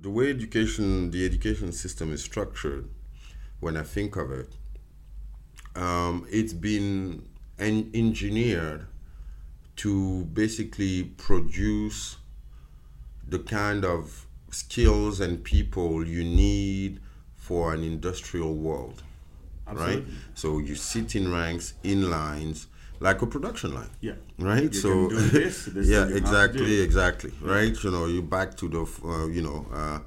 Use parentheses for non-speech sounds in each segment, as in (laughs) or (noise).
the way education, the education system is structured, when I think of it, um, it's been en- engineered to basically produce the kind of skills and people you need for an industrial world. Absolutely. Right? So you sit in ranks, in lines, like a production line. Yeah. Right. You so can do this, (laughs) this yeah, is what you have to exactly, exactly. Right. You know, you back to the uh, you know uh,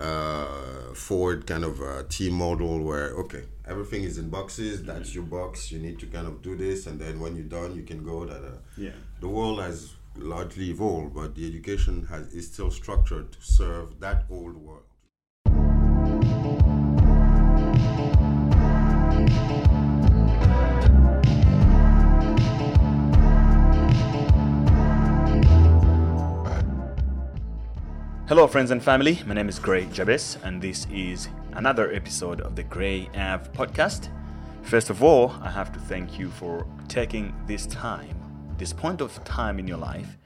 uh, Ford kind of uh, T model where okay, everything is in boxes. That's your box. You need to kind of do this, and then when you're done, you can go. That Yeah. the world has largely evolved, but the education has is still structured to serve that old world. Hello, friends and family. My name is Gray Jabez, and this is another episode of the Gray Av podcast. First of all, I have to thank you for taking this time, this point of time in your life,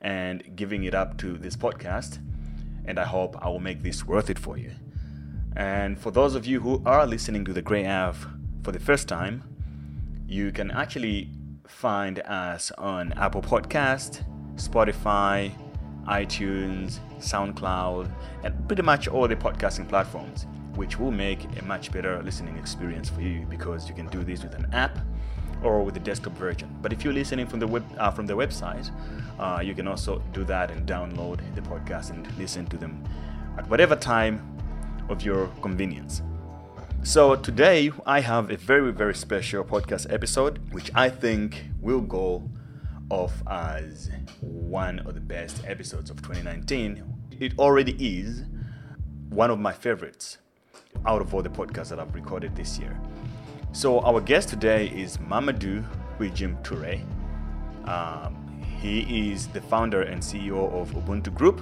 and giving it up to this podcast. And I hope I will make this worth it for you. And for those of you who are listening to the Gray Av for the first time, you can actually find us on Apple Podcast, Spotify, iTunes, SoundCloud, and pretty much all the podcasting platforms, which will make a much better listening experience for you because you can do this with an app or with the desktop version. But if you're listening from the web uh, from the website, uh, you can also do that and download the podcast and listen to them at whatever time of your convenience. So today I have a very very special podcast episode which I think will go off as one of the best episodes of 2019. It already is one of my favorites out of all the podcasts that I've recorded this year. So our guest today is Mamadou Wijim Toure. Um, he is the founder and CEO of Ubuntu Group,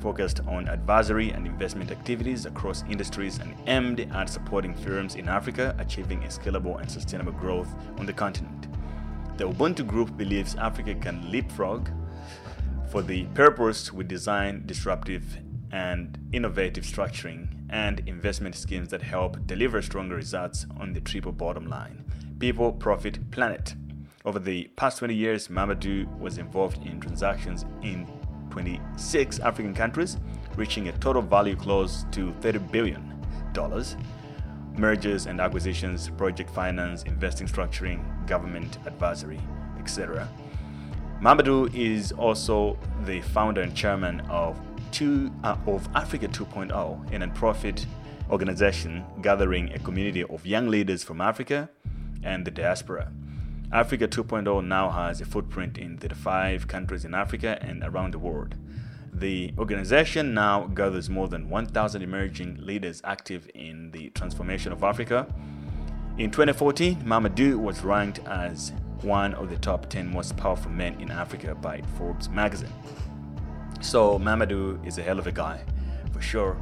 focused on advisory and investment activities across industries and aimed at supporting firms in Africa achieving a scalable and sustainable growth on the continent. The Ubuntu Group believes Africa can leapfrog. For the purpose, we design disruptive and innovative structuring and investment schemes that help deliver stronger results on the triple bottom line people, profit, planet. Over the past 20 years, Mamadou was involved in transactions in 26 African countries, reaching a total value close to $30 billion mergers and acquisitions, project finance, investing structuring, government advisory, etc. Mamadou is also the founder and chairman of two uh, of Africa 2.0, a non-profit organization gathering a community of young leaders from Africa and the diaspora. Africa 2.0 now has a footprint in 35 countries in Africa and around the world. The organization now gathers more than 1,000 emerging leaders active in the transformation of Africa. In 2014, Mamadou was ranked as one of the top 10 most powerful men in Africa by Forbes magazine. So, Mamadou is a hell of a guy, for sure.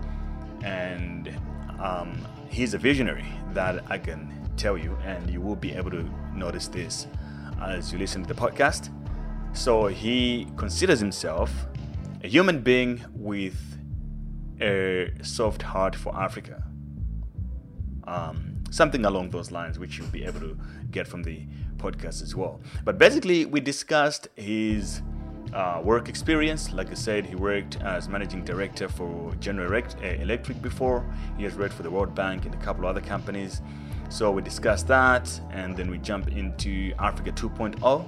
And um, he's a visionary that I can tell you, and you will be able to notice this as you listen to the podcast. So, he considers himself a human being with a soft heart for Africa. Um, something along those lines, which you'll be able to get from the podcast as well. But basically, we discussed his uh, work experience. Like I said, he worked as managing director for General uh, Electric before. He has worked for the World Bank and a couple of other companies. So we discussed that, and then we jump into Africa 2.0.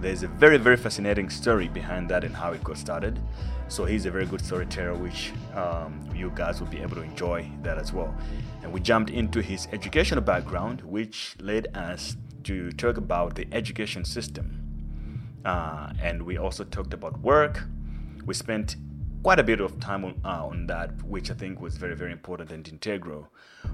There's a very, very fascinating story behind that and how it got started. So he's a very good storyteller, which um, you guys will be able to enjoy that as well. And we jumped into his educational background, which led us to talk about the education system. Uh, and we also talked about work. We spent quite a bit of time on, uh, on that, which I think was very, very important and integral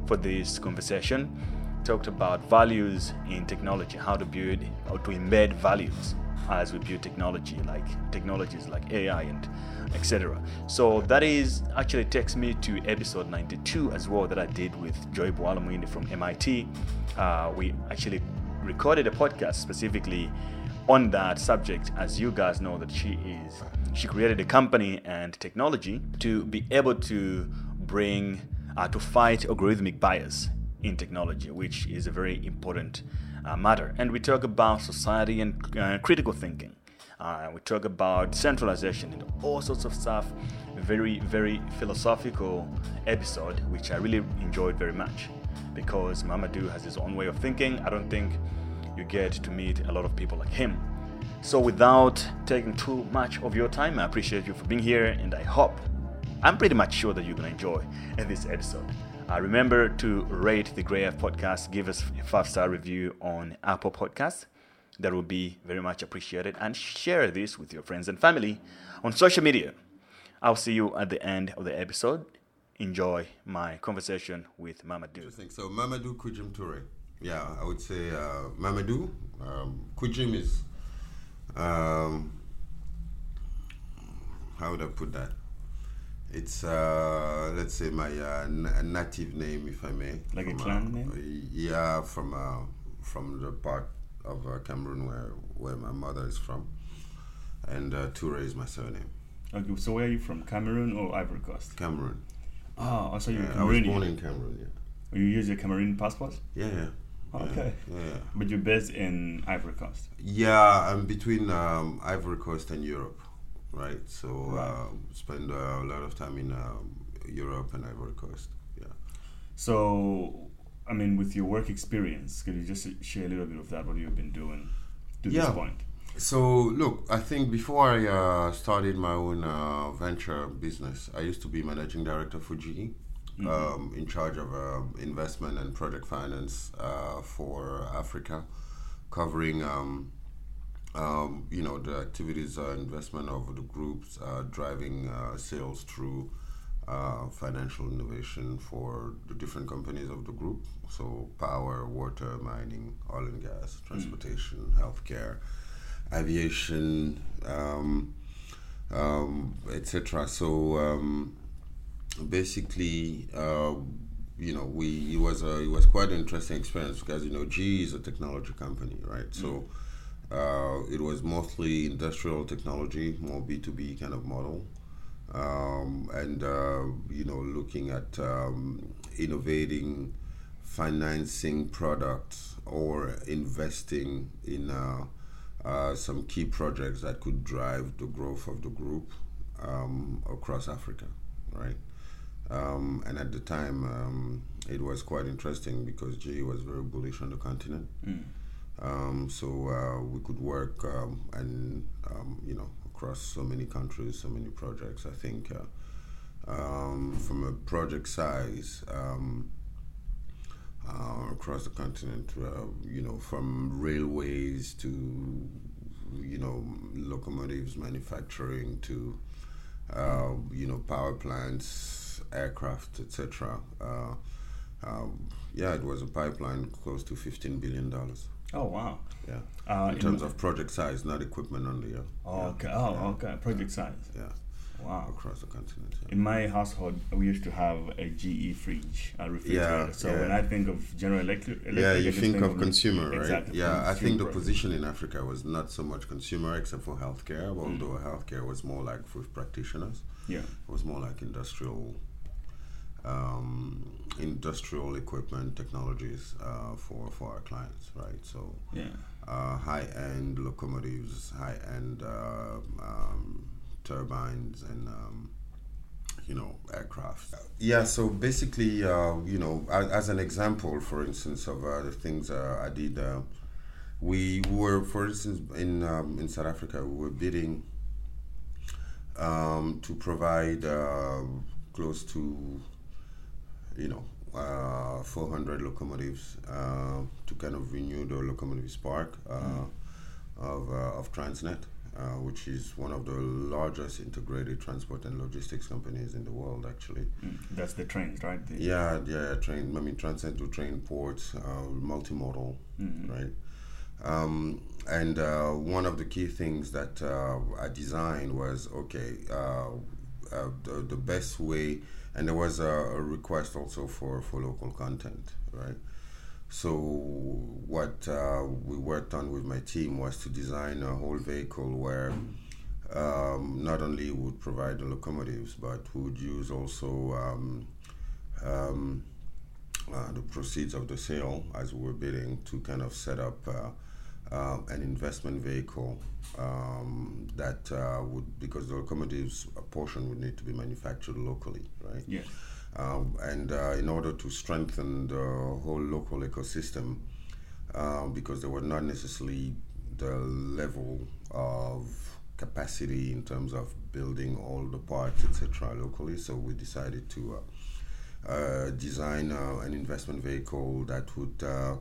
for this conversation. Talked about values in technology, how to build or to embed values as we build technology, like technologies like AI and etc. So that is actually takes me to episode 92 as well that I did with Joy Buolamwini from MIT. Uh, we actually recorded a podcast specifically on that subject, as you guys know that she is she created a company and technology to be able to bring uh, to fight algorithmic bias in technology, which is a very important uh, matter. And we talk about society and uh, critical thinking. Uh, we talk about centralization and all sorts of stuff. Very, very philosophical episode, which I really enjoyed very much because Mamadou has his own way of thinking. I don't think you get to meet a lot of people like him. So, without taking too much of your time, I appreciate you for being here, and I hope, I'm pretty much sure that you're going to enjoy (laughs) this episode. Uh, remember to rate the Grey F podcast, give us a five star review on Apple Podcasts. That would be very much appreciated. And share this with your friends and family on social media. I'll see you at the end of the episode. Enjoy my conversation with Mamadou. Interesting. So, Mamadou Kujim Toure. Yeah, I would say uh, Mamadou. Um, Kujim is. Um, how would I put that? It's uh, let's say my uh, n- native name, if I may. Like a clan uh, name? Yeah, from uh, from the part of uh, Cameroon where where my mother is from, and uh, Toure is my surname. Okay, so where are you from? Cameroon or Ivory Coast? Cameroon. Oh, also you're Yeah, I was born in Cameroon. Yeah. You use your Cameroon passport? Yeah, yeah. Okay. Yeah, yeah. But you're based in Ivory Coast. Yeah, I'm between um, Ivory Coast and Europe, right? So Right. uh, spend uh, a lot of time in um, Europe and Ivory Coast. Yeah. So, I mean, with your work experience, could you just share a little bit of that, what you've been doing to Yeah. this point? So look, I think before I uh, started my own uh, venture business, I used to be managing director for GE, um, in charge of uh, investment and project finance uh, for Africa, covering. Um, um, you know the activities uh, investment of the groups uh, driving uh, sales through uh, financial innovation for the different companies of the group so power water mining oil and gas transportation healthcare aviation um, um, etc so um, basically uh, you know we it was a it was quite an interesting experience because you know GE is a technology company right? So uh, it was mostly industrial technology more B2B kind of model. Um, and uh, you know looking at um, innovating financing products or investing in uh, uh, some key projects that could drive the growth of the group um, across Africa, right? Um, and at the time, um, it was quite interesting because GE was very bullish on the continent. Um, so uh, we could work um, and um, you know across so many countries, so many projects. I think uh, um, from a project size. Uh, across the continent, uh, you know, from railways to, you know, locomotives manufacturing to, uh, you know, power plants, aircraft, etc. Uh, um, yeah, it was a pipeline close to fifteen billion dollars. Oh, wow. Yeah, Uh, in terms of project size, not equipment only. Yeah, Oh, okay. Oh, okay. Project size. yeah, Wow. across the continent. Yeah. In my household, we used to have a GE fridge, a refrigerator. Yeah, so yeah. when I think of General Electric, Electric Yeah, you just think of consumer, right? Exactly. Yeah, I think the position in Africa was not so much consumer except for healthcare, Mm. although healthcare was more like for practitioners. Yeah. It was more like industrial, um, industrial equipment technologies uh, for for our clients, right? So Yeah. uh, high end locomotives, high end uh, um, turbines, and um, you know aircraft. Yeah. So basically, uh, you know, as, as an example, for instance, of uh, the things uh, I did, uh, we were, for instance, in um, in South Africa, we were bidding um, to provide uh, close to, you know, uh, 400 locomotives uh, to kind of renew the locomotive park uh, of, uh, of Transnet, uh, which is one of the largest integrated transport and logistics companies in the world, actually. Mm, That's the trains, right? The, Yeah, yeah, train. I mean, Transnet to train ports, uh, multimodal, right? Um, and uh, one of the key things that uh, I designed was okay, uh, uh, the, the best way, and there was a, a request also for, for local content, right? So what uh, we worked on with my team was to design a whole vehicle where um, not only would provide the locomotives, but would use also um, um, uh, the proceeds of the sale as we were bidding to kind of set up uh, uh, an investment vehicle um, that uh, would, because the locomotives, a portion would need to be manufactured locally, right? Yes. And uh, in order to strengthen the whole local ecosystem, uh, because there were not necessarily the level of capacity in terms of building all the parts, etc., locally. So we decided to uh, uh, design uh, an investment vehicle that would uh,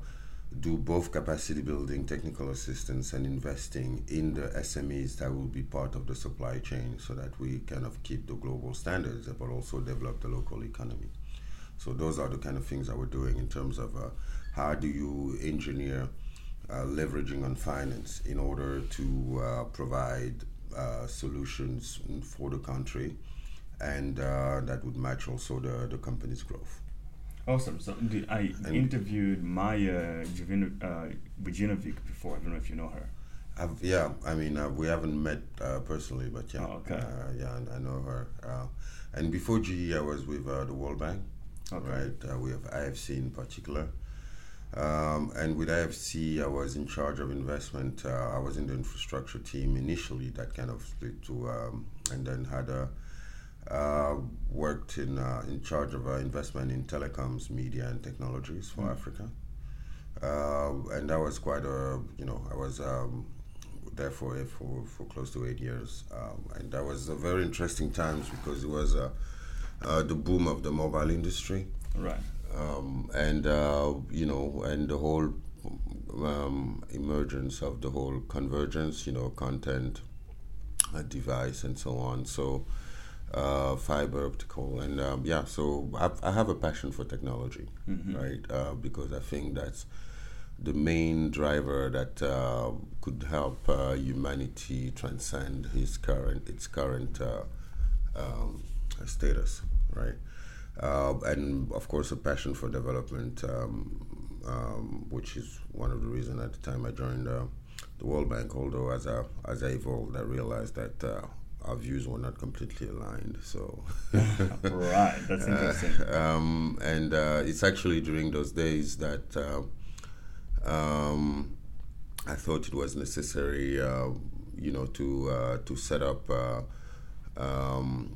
do both capacity building, technical assistance, and investing in the SMEs that will be part of the supply chain so that we kind of keep the global standards but also develop the local economy. So those are the kind of things that we're doing in terms of uh, how do you engineer uh, leveraging on finance in order to uh, provide uh, solutions for the country and uh, that would match also the, the company's growth. Awesome. So the, I And- interviewed Maja Jovino- uh, Vujinovic before. I don't know if you know her. I've, yeah, I mean, uh, we haven't met uh, personally, but yeah, Oh, okay. uh, yeah, I know her. Uh, and before GE, I was with uh, the World Bank, Okay. right? Uh, we have IFC in particular, um, and with IFC, I was in charge of investment. Uh, I was in the infrastructure team initially, that kind of split to, um, and then had a. Uh, worked in uh, in charge of uh, investment in telecoms, media, and technologies for Mm. Africa, uh, and that was quite a you know I was um, there for for for close to eight years, um, and that was a very interesting times because it was uh, uh, the boom of the mobile industry, Right. um, and uh, you know, and the whole um, emergence of the whole convergence, you know, content, uh, device, and so on. So. Uh, fiber optical and um, yeah so I've, i have a passion for technology Mhm. right uh, because i think that's the main driver that uh, could help uh, humanity transcend its current its current uh, um, status, right? Uh, and of course, a passion for development, um, um, which is one of the reasons at the time I joined the World Bank. Although as I as I evolved, I realized that uh, our views were not completely aligned. So. (laughs) right. That's interesting. (laughs) um, and uh, it's actually during those days that uh, um, I thought it was necessary, uh, you know, to uh, to set up, uh, um,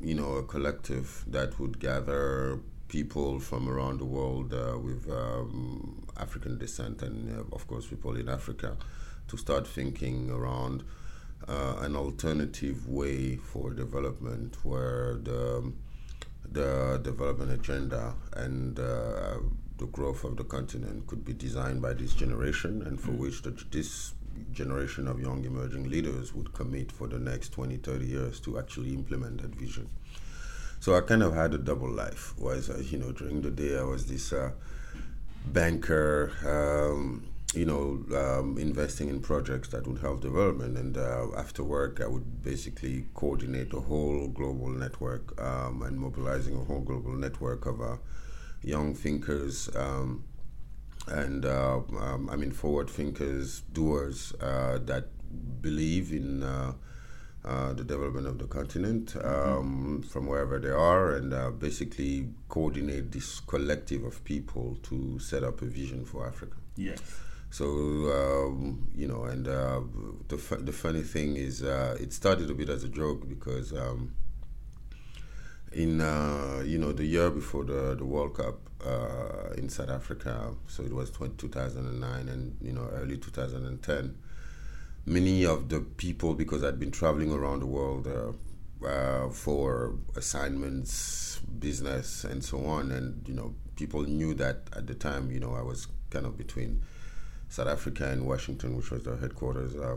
you know, a collective that would gather people from around the world uh, with um, African descent and, uh, of course, people in Africa to start thinking around uh, an alternative way for development where the the development agenda and uh, the growth of the continent could be designed by this generation and for which the, this generation of young emerging leaders would commit for the next 20 30 years to actually implement that vision. So i kind of had a double life. Was uh, you know during the day i was this uh, banker um, you know, um, investing in projects that would help development. And uh, after work, I would basically coordinate a whole global network um, and mobilizing a whole global network of uh, young thinkers um, and, uh, um, I mean, forward thinkers, doers uh, that believe in. Uh, uh, the development of the continent um, from wherever they are, and uh, basically coordinate this collective of people to set up a vision for Africa. Yes. So um, you know, and uh, the fu- the funny thing is, uh, it started a bit as a joke because um, in uh, you know the year before the the World Cup uh, in South Africa, so it was 20, 2009 and you know early 2010. Many of the people, because I'd been traveling around the world uh, uh, for assignments, business, and so on, and you know people knew that at the time, you know, I was kind of between South Africa and Washington, which was the headquarters, uh,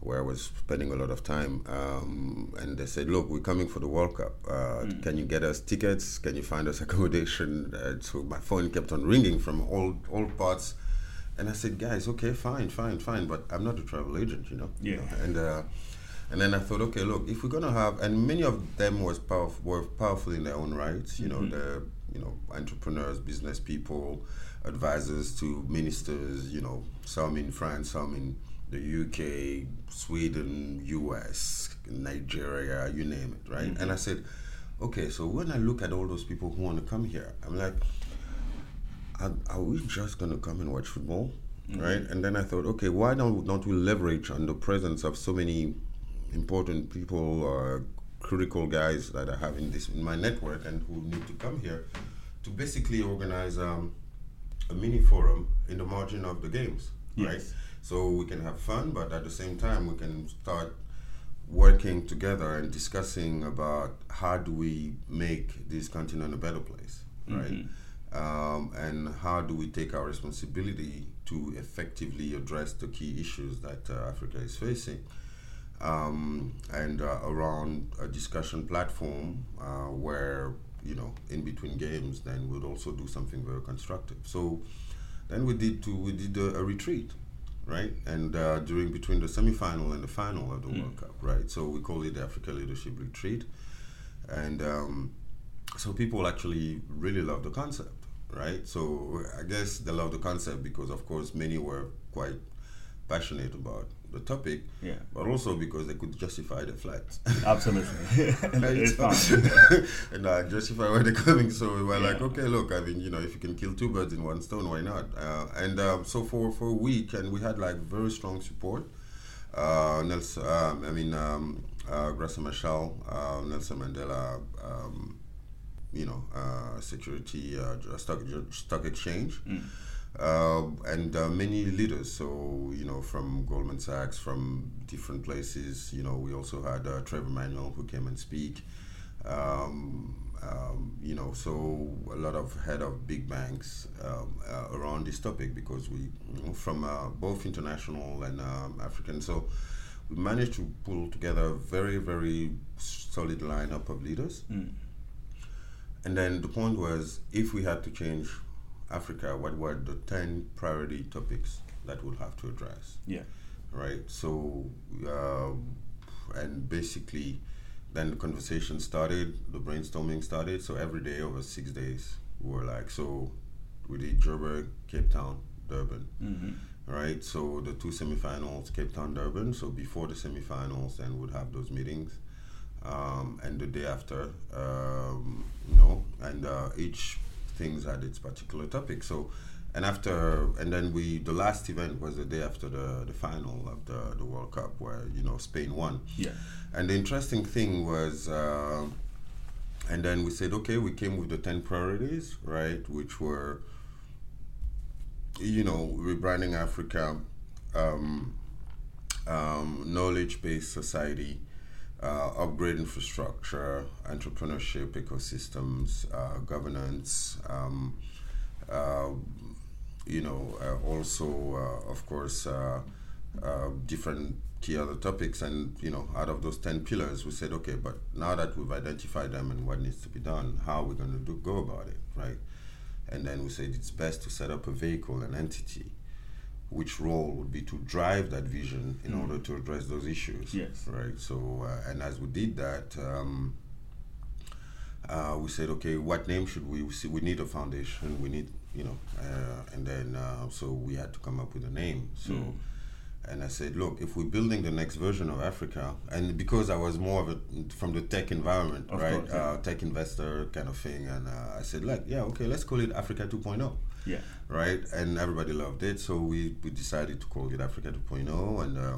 where I was spending a lot of time. Um, and they said, "Look, we're coming for the World Cup. Uh, Can you get us tickets? Can you find us (laughs) accommodation?" Uh, so my phone kept on ringing from all all parts, and I said, "Guys, okay, fine, fine, fine, but I'm not a travel agent, you know." Yeah. And uh, and then I thought, okay, look, if we're gonna have, and many of them was powerful, were powerful in their own rights. You know, they're you know entrepreneurs, business people, advisors to ministers. You know, some in France, some in the UK, Sweden, US, Nigeria, you name it, right? And I said, okay, so when I look at all those people who want to come here, I'm like, are, are we just going to come and watch football? Right? And then I thought, okay, why don't, don't we leverage on the presence of so many important people or critical guys that I have in this in my network and who need to come here to basically organize um, a mini forum in the margin of the games, right? So we can have fun, but at the same time we can start working together and discussing about how do we make this continent a better place, right? Um, and how do we take our responsibility to effectively address the key issues that uh, Africa is facing? um, and uh, around a discussion platform uh, where you know in between games then we'd also do something very constructive. So then we did to we did a, a retreat right? And uh, during between the semi-final and the final of the world cup right? So we call it the africa leadership retreat. And um, so people actually really love the concept right? So i guess they love the concept because of course many were quite passionate about the topic Yeah. but also because they could justify the flights Absolutely. (laughs) it's fun. (laughs) and uh, justify where they're coming. So we were like, okay, look, I mean, you know, if you can kill two birds in one stone, why not? Uh, and um, so for, for a week, and we had like very strong support. Uh, Nelson, um, I mean, um, uh, Machel, uh, Nelson Mandela, um, you know, uh, security, uh, stock, stock exchange. Uh, and uh, many leaders. So you know, from Goldman Sachs, from different places. You know, we also had uh, Trevor Manuel who came and speak. Um, um, you know, so a lot of head of big banks um, uh, around this topic because we, you know, from uh, both international and um, African. So we managed to pull together a very, very solid lineup of leaders. And then the point was, if we had to change Africa, what were the 10 priority topics that we'll have to address? Yeah. Right? So, um, and basically, then the conversation started, the brainstorming started. So, every day over six days, we were like, so we did Joburg, Cape Town, Durban. Right? So, the two semifinals, Cape Town, Durban. So, before the semifinals, then we'd have those meetings. Um, and the day after, um, you know, and uh, each things at its particular topic. So, and after, and then we, the last event was the day after the, the final of the, the World Cup where, you know, Spain won. Yeah. And the interesting thing was, uh, and then we said, okay, we came with the 10 priorities, right, which were, you know, rebranding Africa, um, um, knowledge based society, uh, upgrade infrastructure, entrepreneurship ecosystems, uh, governance, um, uh, you know, uh, also, uh, of course, uh, different key other topics. And, you know, out of those 10 pillars, we said, okay, but now that we've identified them and what needs to be done, how are we going to go about it, right? And then we said it's best to set up a vehicle, an entity, which role would be to drive that vision in order to address those issues. Yes. Right. So, uh, and as we did that, um, uh, we said, okay, what name should we? We, see, we need a foundation. We need, you know, uh, and then uh, so we had to come up with a name. So. And I said, look, if we're building the next version of Africa, and because I was more of a from the tech environment, Of right, course, yeah. uh, tech investor kind of thing, and uh, I said, like, yeah, okay, let's call it Africa 2.0 Yeah. right? And everybody loved it, so we, we decided to call it Africa 2.0, and uh,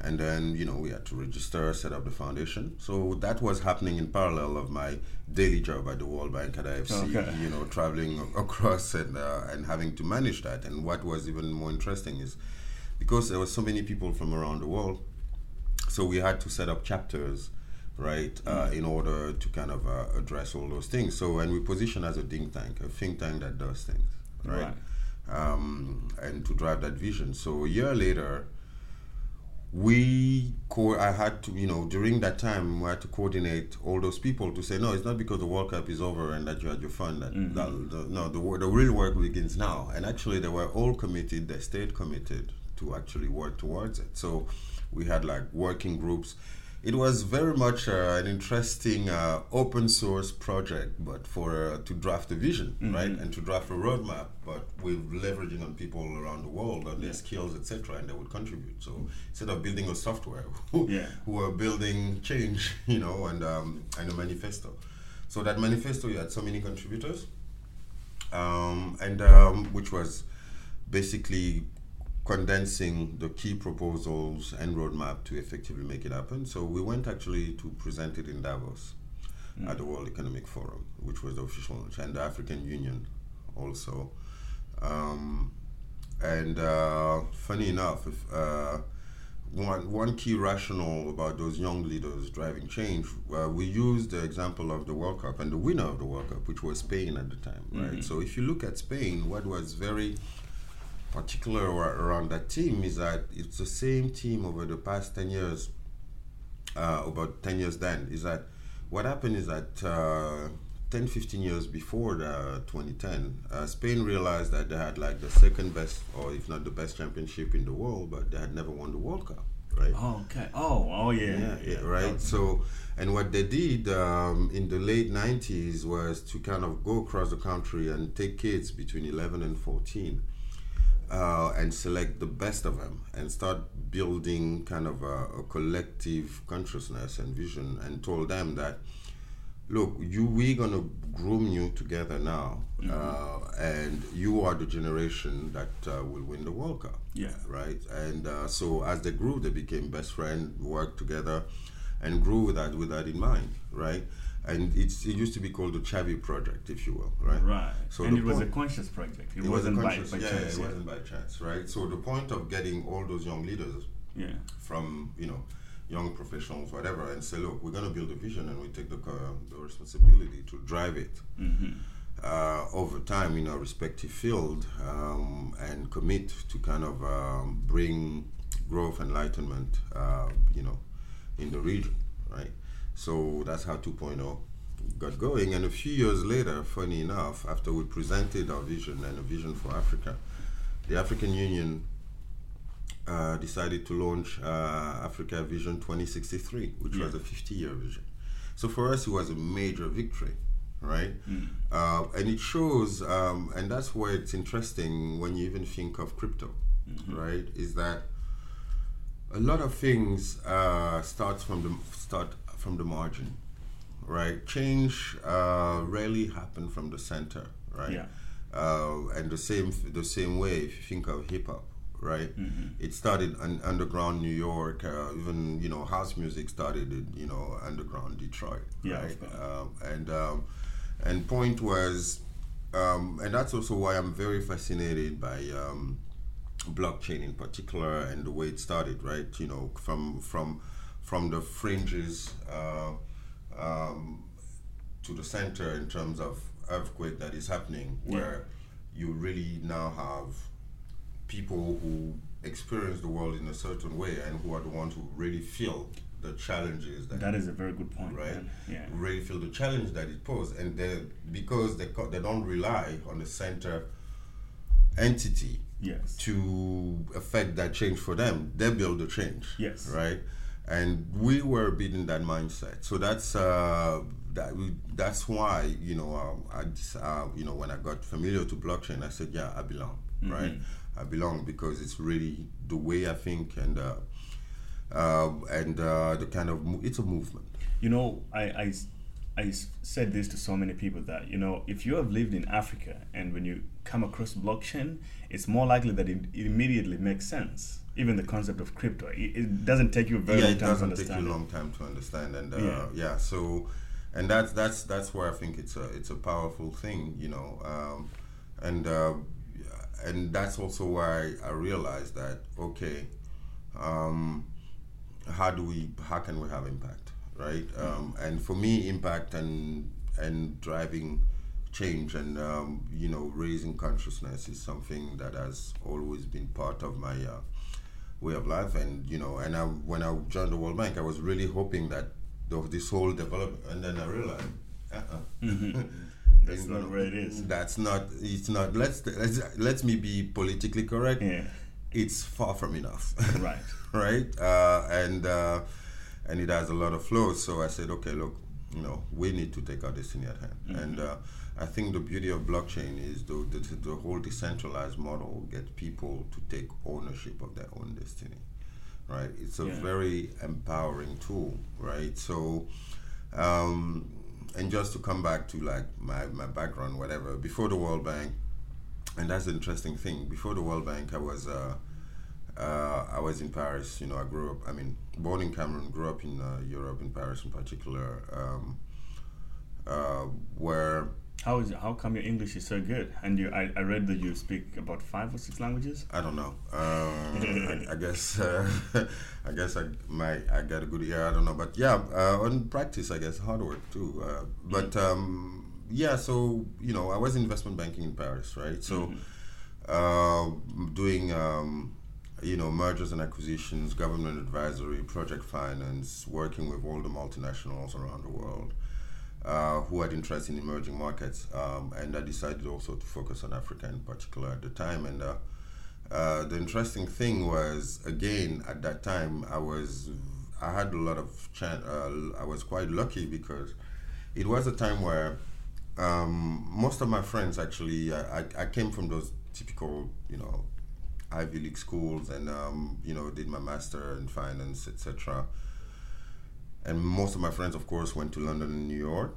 and then you know we had to register, set up the foundation. So that was happening in parallel of my daily job at the World Bank at IFC. Okay. You know, traveling across and uh, and having to manage that. And what was even more interesting is because there were so many people from around the world, so we had to set up chapters right uh, in order to kind of uh, address all those things so and we position as a think tank a think tank that does things right, Um, and to drive that vision so a year later we co- I had to, you know, during that time, we had to coordinate all those people to say, no, it's not because the World Cup is over and that you had your fun. That, that the, no, the, the real work begins now. And actually, they were all committed. They stayed committed to actually work towards it. So we had like working groups. It was very much uh, an interesting uh, open source project, but for uh, to draft a vision, Mm-hmm. right, and to draft a roadmap, but we're leveraging on people around the world on their Yeah. skills, etc., and they would contribute. So instead of building a software, (laughs) who, Yeah. who were building change, (laughs) you know, and um, and a manifesto. So that manifesto, you had so many contributors, um, and um, which was basically condensing the key proposals and roadmap to effectively make it happen. So we went actually to present it in Davos at the World Economic Forum, which was the official launch, and the African Union also. Um, and uh, funny enough, if, uh, one, one key rationale about those young leaders driving change, uh, we used the example of the World Cup and the winner of the World Cup, which was Spain at the time, right? So if you look at Spain, what was very particular around that team is that it's the same team over the past 10 years, uh, about 10 years then, is that what happened is that uh, 10, 15 years before the 2010, uh, Spain realized that they had like the second best, or if not the best championship in the world, but they had never won the World Cup, right? Oh, okay. Oh, oh yeah. yeah, yeah, right. So, and what they did um, in the late '90s was to kind of go across the country and take kids between 11 and 14, uh, and select the best of them and start building kind of a, a collective consciousness and vision, and told them that, look, you we're gonna groom you together now, uh, and you are the generation that uh, will win the World Cup Yeah. right? And uh, so as they grew, they became best friends, worked together, and grew with that with that in mind, right? And it's, it used to be called the Chavi Project, if you will, right? Right. So and it was a conscious project. It, It was a wasn't conscious, by, by yeah, chance. it wasn't by chance, right? So the point of getting all those young leaders Yeah. from you know young professionals, whatever, and say, look, we're going to build a vision, and we take the co- the responsibility to drive it Mm-hmm. uh, over time in our respective field, um, and commit to kind of um, bring growth, enlightenment, uh, you know, in the region, right? So that's how 2.0 got going. And a few years later, funny enough, after we presented our vision and a vision for Africa, the African Union uh, decided to launch uh, Africa Vision 2063, which was a 50 year vision. So for us, it was a major victory, right? Uh, and it shows, um, and that's why it's interesting when you even think of crypto, right? Is that a lot of things uh, start from the start from the margin, right? Change uh, rarely happen from the center, right? Yeah. Uh, and the same the same way if you think of hip hop, right? It started in underground New York. Uh, even you know house music started in you know underground Detroit, Yeah, right? Um, and um, and point was, um, and that's also why I'm very fascinated by. Um, blockchain in particular and the way it started right you know from from from the fringes uh, um, to the center in terms of earthquake that is happening where you really now have people who experience the world in a certain way and who are the ones who really feel the challenges that That is a very good point. right? man. Yeah. Really feel the challenge that it poses, and they because they co- they don't rely on the center entity Yes. to affect that change for them. They build the change. Yes. Right. And we were beating that mindset. So that's uh, that. We, that's why you know um, I dis- uh, you know when I got familiar to blockchain, I said, yeah, I belong. Right. I belong because it's really the way I think and uh, uh, and uh, the kind of mo- it's a movement. You know, I, I, I said this to so many people that, you know, if you have lived in Africa and when you come across blockchain, it's more likely that it, it immediately makes sense. Even the concept of crypto, it, it doesn't take you a very yeah, long it time to doesn't take you a understand. long time to understand, and uh, Yeah. yeah. So, and that's that's that's where I think it's a it's a powerful thing, you know, um, and uh, and that's also why I realized that okay, um, how do we how can we have impact, right? Um, and for me, impact and and driving change and um, you know raising consciousness is something that has always been part of my uh, way of life and you know and I, when I joined the World Bank I was really hoping that the, this whole development and then I realized uh-uh. (laughs) That's not where it is. that's not it's not let's let's let me be politically correct Yeah. it's far from enough (laughs) Right. right uh, and uh, and it has a lot of flows. So I said, okay, look, you know, we need to take our destiny at hand. Mm-hmm. And uh, I think the beauty of blockchain is the, the, the whole decentralized model get people to take ownership of their own destiny, right? It's a Yeah. very empowering tool, right? So, um, and just to come back to like my, my background, whatever, before the World Bank, and that's the interesting thing. Before the World Bank, I was uh, uh, I was in Paris. You know, I grew up. I mean, born in Cameroon, grew up in uh, Europe, in Paris in particular, um, uh, where How is how come your English is so good? And you, I, I read that you speak about five or six languages. I don't know. Um, I, I guess uh, (laughs) I guess I my I got a good ear. I don't know, but yeah, uh, on practice, I guess hard work too. Uh, but um, yeah, so you know, I was in investment banking in Paris, right? So uh, doing um, you know mergers and acquisitions, government advisory, project finance, working with all the multinationals around the world uh, who had interest in emerging markets, um, and I decided also to focus on Africa in particular at the time. And uh, uh, the interesting thing was, again, at that time, I was I had a lot of chan- uh, I was quite lucky because it was a time where um, most of my friends actually I, I came from those typical you know Ivy League schools and um, you know did my master in finance etc and most of my friends of course went to London and New York.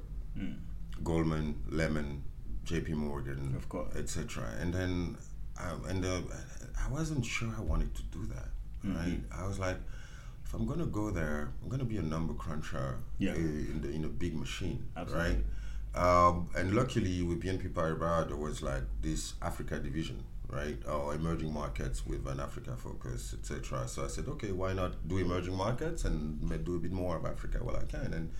Goldman Lehman JP Morgan Of course. etc and then um, and uh, I wasn't sure I wanted to do that right? I was like if I'm gonna go there I'm gonna be a number cruncher Yeah. in the in a big machine Absolutely. right um, and luckily with BNP Paribas there was like this Africa division right or emerging markets with an Africa focus etc so I said okay why not do emerging markets and do a bit more of Africa? While I can. And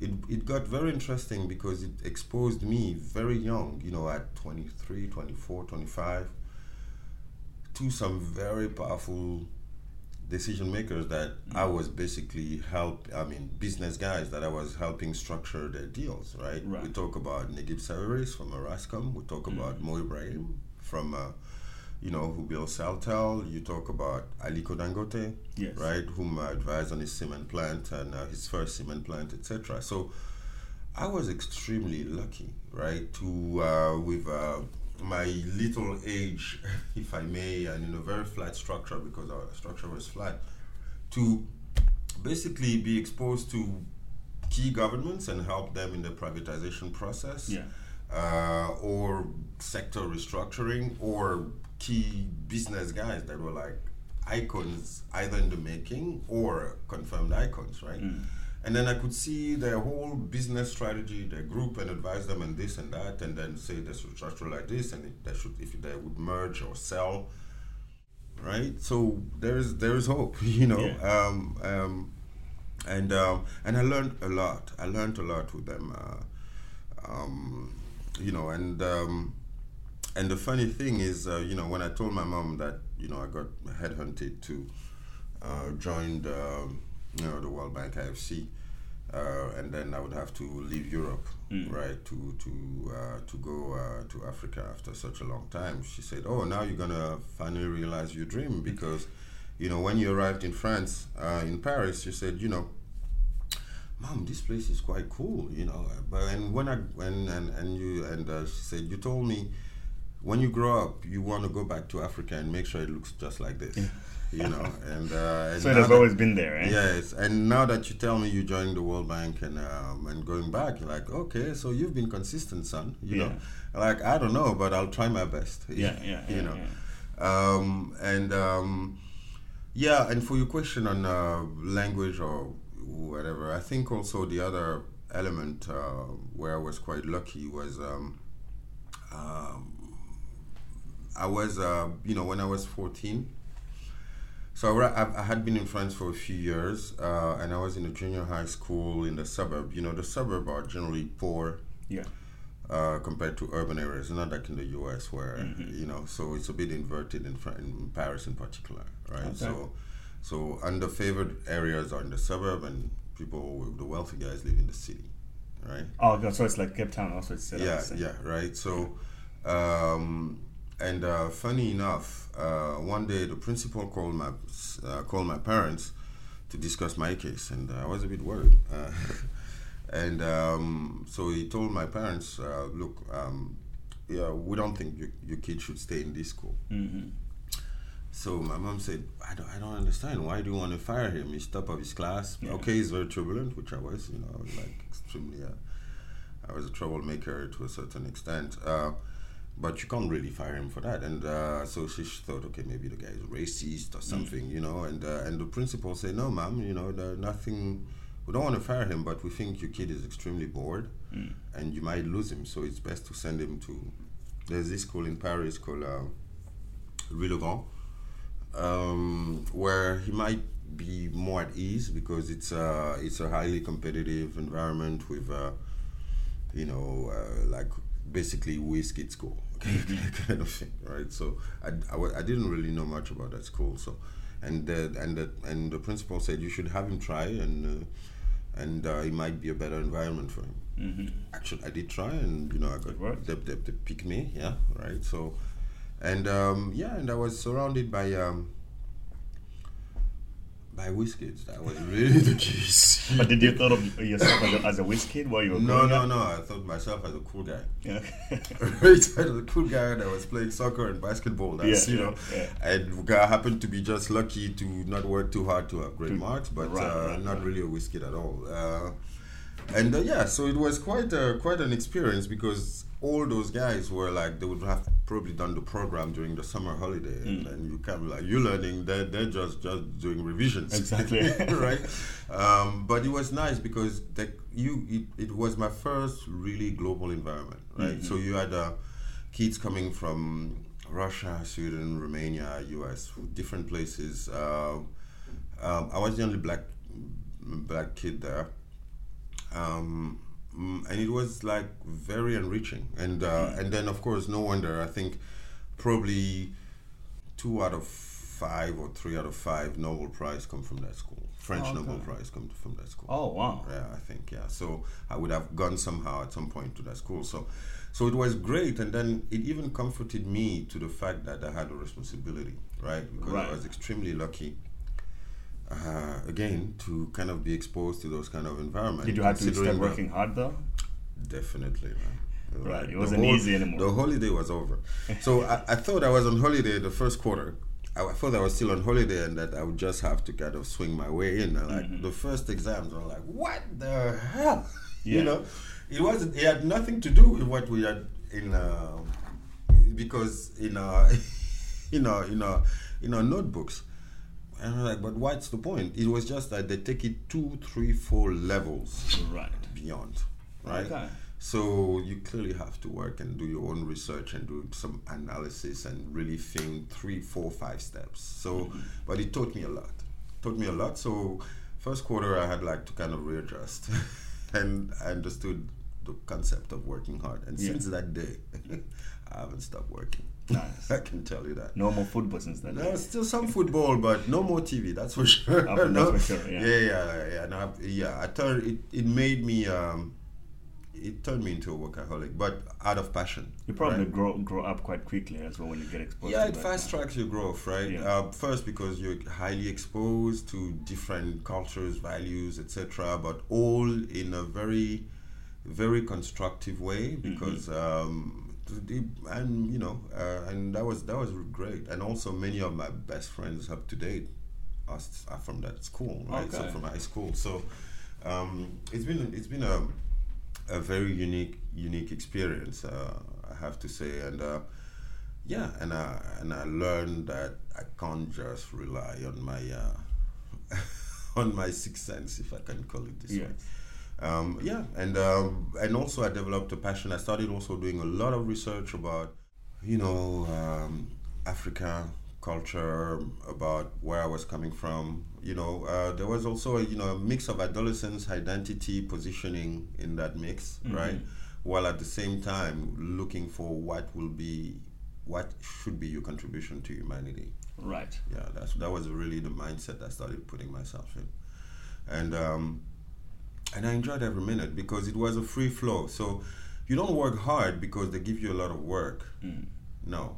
it, it got very interesting because it exposed me very young you know at 23 24 25 to some very powerful decision makers that I was basically help I mean business guys that I was helping structure their deals right, Right. we talk about Naguib Sawiris from Orascom. We talk about Mo Ibrahim from uh, you know who built Celtel you talk about Aliko Dangote Yes. right whom I advised on his cement plant and uh, his first cement plant etc so I was extremely lucky, right, to uh, with uh, my little age, (laughs) if I may, and in a very flat structure because our structure was flat, to basically be exposed to key governments and help them in the privatization process, Yeah. uh, or sector restructuring, or key business guys that were like icons either in the making or confirmed icons, right? And then I could see their whole business strategy, their group, and advise them on this and that, and then say they should structure like this, and it, they should if they would merge or sell, right? So there is there is hope, (laughs) you know. Yeah. Um, um, and um, and I learned a lot. I learned a lot with them, uh, um, you know. And um, and the funny thing is, uh, you know, when I told my mom that you know I got headhunted to uh, join the you know the World Bank IFC, uh, and then I would have to leave Europe, right, to to uh, to go uh, to Africa after such a long time. She said, "Oh, now you're gonna finally realize your dream because." You know, when you arrived in France, uh, in Paris, you said, you know, mom this place is quite cool you know but and when i when and, and you and uh, she said you told me when you grow up you want to go back to africa and make sure it looks just like this you know? (laughs) And, uh, and So it has that- always been there, yes. And now that you tell me you joined the world bank and um, and going back you're like okay so you've been consistent son you know? Like i don't know but i'll try my best Yeah, yeah, (laughs) you yeah, know? yeah. um, and um, yeah, and for your question on uh, language or whatever, I think also the other element uh, where I was quite lucky was um, um, I was, uh, you know, when I was 14. So I, I I had been in France for a few years, uh, and I was in a junior high school in the suburb. You know, the suburb are generally poor Yeah. uh, compared to urban areas, not like in the U.S. where you know. So it's a bit inverted in, Fran- in Paris in particular, right? Okay. So, so underfavored areas are in the suburb, and people with the wealthy guys live in the city, right? Oh, so it's like Cape Town also. It's yeah, yeah, right. So, um, and uh, funny enough, uh, one day the principal called my uh, called my parents to discuss my case, and I was a bit worried. Uh, (laughs) and um, so he told my parents, uh, "Look, um, yeah, we don't think your, your kid should stay in this school." Mm-hmm. So my mom said, I don't, I don't understand. Why do you want to fire him? He's top of his class. Yeah. Okay, he's very turbulent, which I was. You know, I was like extremely. Uh, I was a troublemaker to a certain extent. Uh, but you can't really fire him for that. And uh, so she thought, okay, maybe the guy is racist or something, you know. And uh, and the principal said, no, ma'am, you know, nothing. We don't want to fire him, but we think your kid is extremely bored, Mm. and you might lose him. So it's best to send him to. There's this school in Paris called uh, Louis Le Grand, um, where he might be more at ease because it's uh, it's a highly competitive environment with, uh, you know, uh, like basically whiskey school kind of thing, right? So I, I, I didn't really know much about that school, so and the, and the, and the principal said you should have him try and. Uh, and uh, it might be a better environment for him. Mm-hmm. Actually, I did try, and you know, I got they, they, they picked me, yeah, right. So, and um, yeah, and I was surrounded by um, by whiskers. That was really the case. But did you thought of yourself as a, as a whiz kid while you were no, no, up? no. I thought myself as a cool guy. Yeah. (laughs) right, I was a cool guy that was playing soccer and basketball. That's Yeah, you know, yeah. and I happened to be just lucky to not work too hard to have great marks, but right, uh, right, not right. really a whiskey at all. Uh, and uh, yeah, so it was quite quite an experience because all those guys were like they would have probably done the program during the summer holiday, and, Mm. and you can like you're learning, they're, they're just just doing revisions, Exactly. (laughs) right? Um, but it was nice because the, you it, it was my first really global environment, right? Mm-hmm. So you had uh, kids coming from Russia, Sweden, Romania, US, different places. Uh, um, I was the only black black kid there, um, and it was like very enriching. And uh, and then of course, no wonder I think probably two out of five or three out of five Nobel Prize come from that school. French Oh, Nobel. Prize come from that school. Oh wow. Yeah, I think yeah. So I would have gone somehow at some point to that school. So, so it was great, and then it even comforted me to the fact that I had a responsibility, right? Because Right. I was extremely lucky. Uh, again, to kind of be exposed to those kind of environments. Did you have to start working hard though? Definitely, man. Right, it wasn't easy anymore. The holiday was over. (laughs) So I, I thought I was on holiday the first quarter. I, I thought I was still on holiday and that I would just have to kind of swing my way in. And like Mm-hmm. the first exams, was like, what the hell? (laughs) Yeah. You know, it wasn't. It had nothing to do with what we had in. Uh, because in our, (laughs) in our, in our, in our notebooks. And I'm like, but what's the point? It was just that they take it two, three, four levels Right. beyond, right? Okay. So you clearly have to work and do your own research and do some analysis and really think three, four, five steps. So, mm-hmm. but it taught me a lot. Taught me a lot. So, first quarter I had like to kind of readjust, (laughs) and I understood the concept of working hard. And Yeah. since that day, (laughs) I haven't stopped working. Nice. (laughs) I can tell you that. No more football since then. No, still some football, but no more TV. That's for sure. Oh, that's No? for sure, yeah. yeah, yeah, yeah. And I, yeah, I turned it. It made me. Um, it turned me into a workaholic, but out of passion. You probably right? grow grow up quite quickly as well when you get exposed. Yeah, to it fast tracks your growth, right? Yeah. Uh, first, because you're highly exposed to different cultures, values, etc., but all in a very, very constructive way. Mm-hmm. Because, um, the, and you know, uh, and that was that was great. And also, many of my best friends up to date are, are from that school, right? So from high school. So um, it's been it's been a a very unique unique experience, uh, I have to say, and uh, yeah, and I and I learned that I can't just rely on my uh, (laughs) on my sixth sense, if I can call it this Yes. way. Um, yeah, and um, and also I developed a passion. I started also doing a lot of research about, you know, um, Africa culture, about where I was coming from. You know, uh, there was also a, you know a mix of adolescence identity positioning in that mix, right? While at the same time looking for what will be, what should be your contribution to humanity Right. yeah that's that was really the mindset i started putting myself in and um and i enjoyed every minute because it was a free flow so you don't work hard because they give you a lot of work Mm. no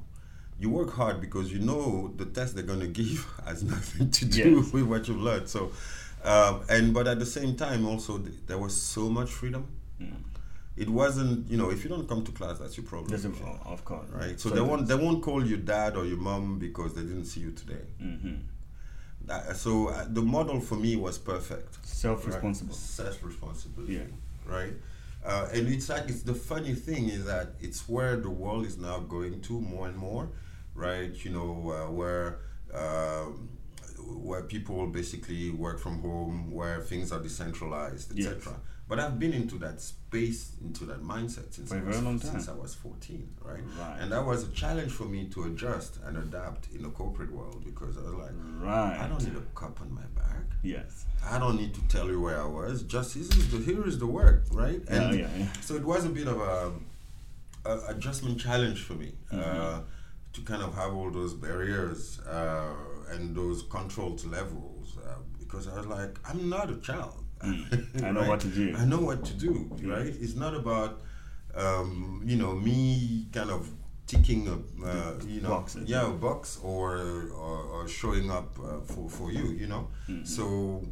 you work hard because you know the test they're going (laughs) to give has nothing to do Yes. with what you've learned. So, uh, and but at the same time, also th- there was so much freedom. It wasn't, you know, if you don't come to class, that's your problem. A- of course. right? So, they won't they won't call you dad or your mom because they didn't see you today. hmm That, so uh, the model for me was perfect. Self-responsible. Self responsibility. Yeah. Right. Uh, and it's like it's the funny thing is that it's where the world is now going to more and more, right? You know uh, where um, where people basically work from home, where things are decentralized, Yes. But I've been into that space, into that mindset since I was, long time. since I was 14, right? Right. And that was a challenge for me to adjust and adapt in the corporate world because I was like, Right. I don't need a cup on my back. Yes. I don't need to tell you where I was. Just this is the here is the work, right? Yeah, yeah, yeah. So it was a bit of a, a adjustment challenge for me uh, Mm-hmm. to kind of have all those barriers uh, and those controlled levels uh, because I was like, I'm not a child. Mm. (laughs) I know what to do. I know what to do, Yeah. right? It's not about um, you know me kind of ticking a uh, you know Boxes. yeah a box or or, or showing up uh, for for you you know Mm-hmm. so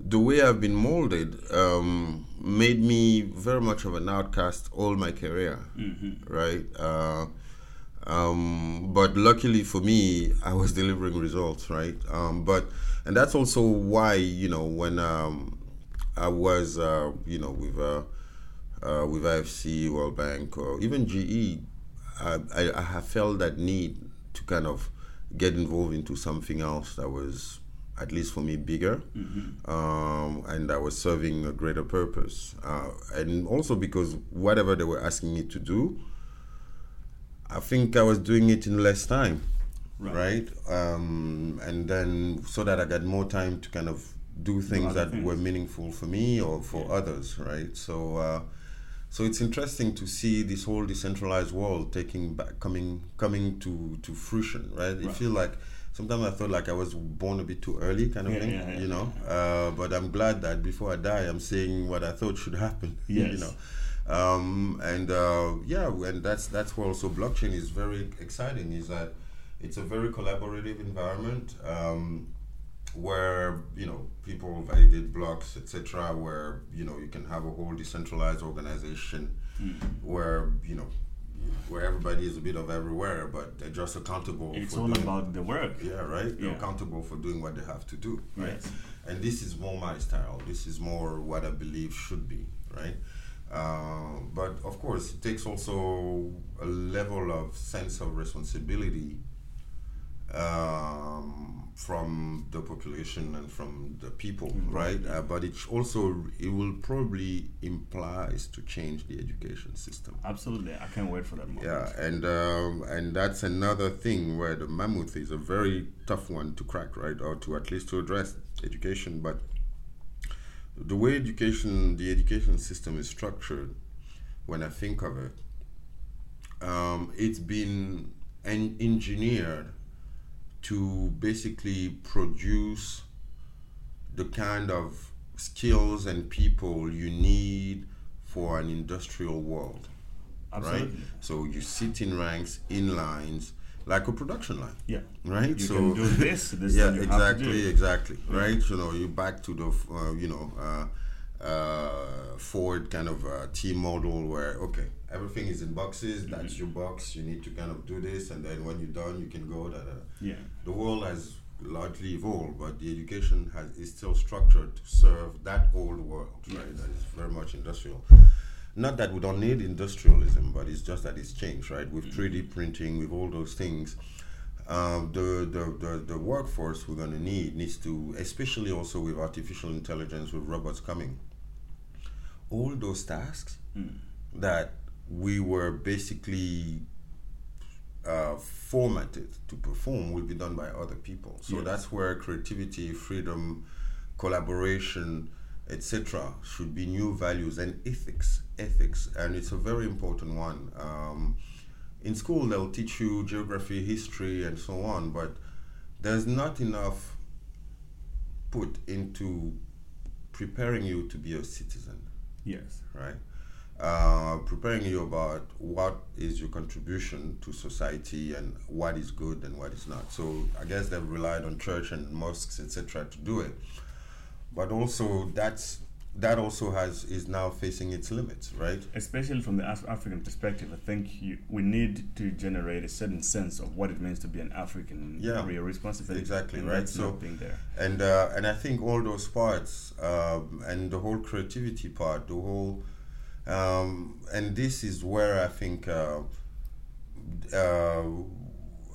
the way I've been molded um, made me very much of an outcast all my career, Mm-hmm. right? Uh, um, but luckily for me, I was delivering results, right? Um, but and that's also why you know when um, I was uh, you know with uh, uh, with IFC, World Bank, or even GE, I, I, I have felt that need to kind of get involved into something else that was at least for me bigger. Um, and i was serving a greater purpose. Uh, and also because whatever they were asking me to do i think i was doing it in less time right, Um, and then so that i got more time to kind of do things that things. were meaningful for me or for others right so uh, so it's interesting to see this whole decentralized world taking back, coming, coming to to fruition, right? You Right. feel like sometimes I felt like I was born a bit too early, kind of Yeah, thing, yeah, yeah, you know. Uh, but I'm glad that before I die, I'm saying what I thought should happen, (laughs) you know. Um, and uh, yeah, and that's that's where also blockchain is very exciting. Is that it's a very collaborative environment. Um, where you know people validate blocks etc where you know you can have a whole decentralized organization where you know where everybody is a bit of everywhere but they're just accountable It's for all doing, about the work. yeah right they're Yeah. accountable for doing what they have to do right Yes. and this is more my style this is more what i believe should be right uh, but of course it takes also a level of sense of responsibility um, from the population and from the people, right? Uh, but it also it will probably implies to change the education system. Absolutely. I can't wait for that moment. Yeah, and um, and that's another thing where the mammoth is a very tough one to crack, right? Or to at least to address education. But the way education, the education system is structured, when I think of it, um, it's been en- engineered to basically produce the kind of skills and people you need for an industrial world Absolutely. right? So you sit in ranks, in lines, like a production line, Yeah. right? You so can do this. This (laughs) yeah, is what you have to exactly, exactly, right? You know, you back to the uh, you know uh, uh, Ford kind of uh, team model where okay, everything is in boxes. Mm-hmm. That's your box. You need to kind of do this, and then when you're done, you can go. Da, da. Yeah. The world has largely evolved, but the education has is still structured to serve that old world, right? That is very much industrial. Not that we don't need industrialism, but it's just that it's changed, right? With 3D printing, with all those things, um, the, the, the, the workforce we're going to need needs to, especially also with artificial intelligence, with robots coming, all those tasks that we were basically uh, formatted to perform will be done by other people. So Yes. that's where creativity, freedom, collaboration, etc., should be new values and ethics. Ethics, and it's a very important one. Um, in school, they'll teach you geography, history, and so on, but there's not enough put into preparing you to be a citizen Yes. right? uh, preparing you about what is your contribution to society and what is good and what is not. So I guess they've relied on church and mosques, etc., to do it. But also that's that also has is now facing its limits, right? Especially from the Af- African perspective, I think you, we need to generate a certain sense of what it means to be an African. Yeah, real responsibility. Exactly, and right. So being there. and uh, and I think all those parts um, and the whole creativity part, the whole, um, and this is where I think uh, uh,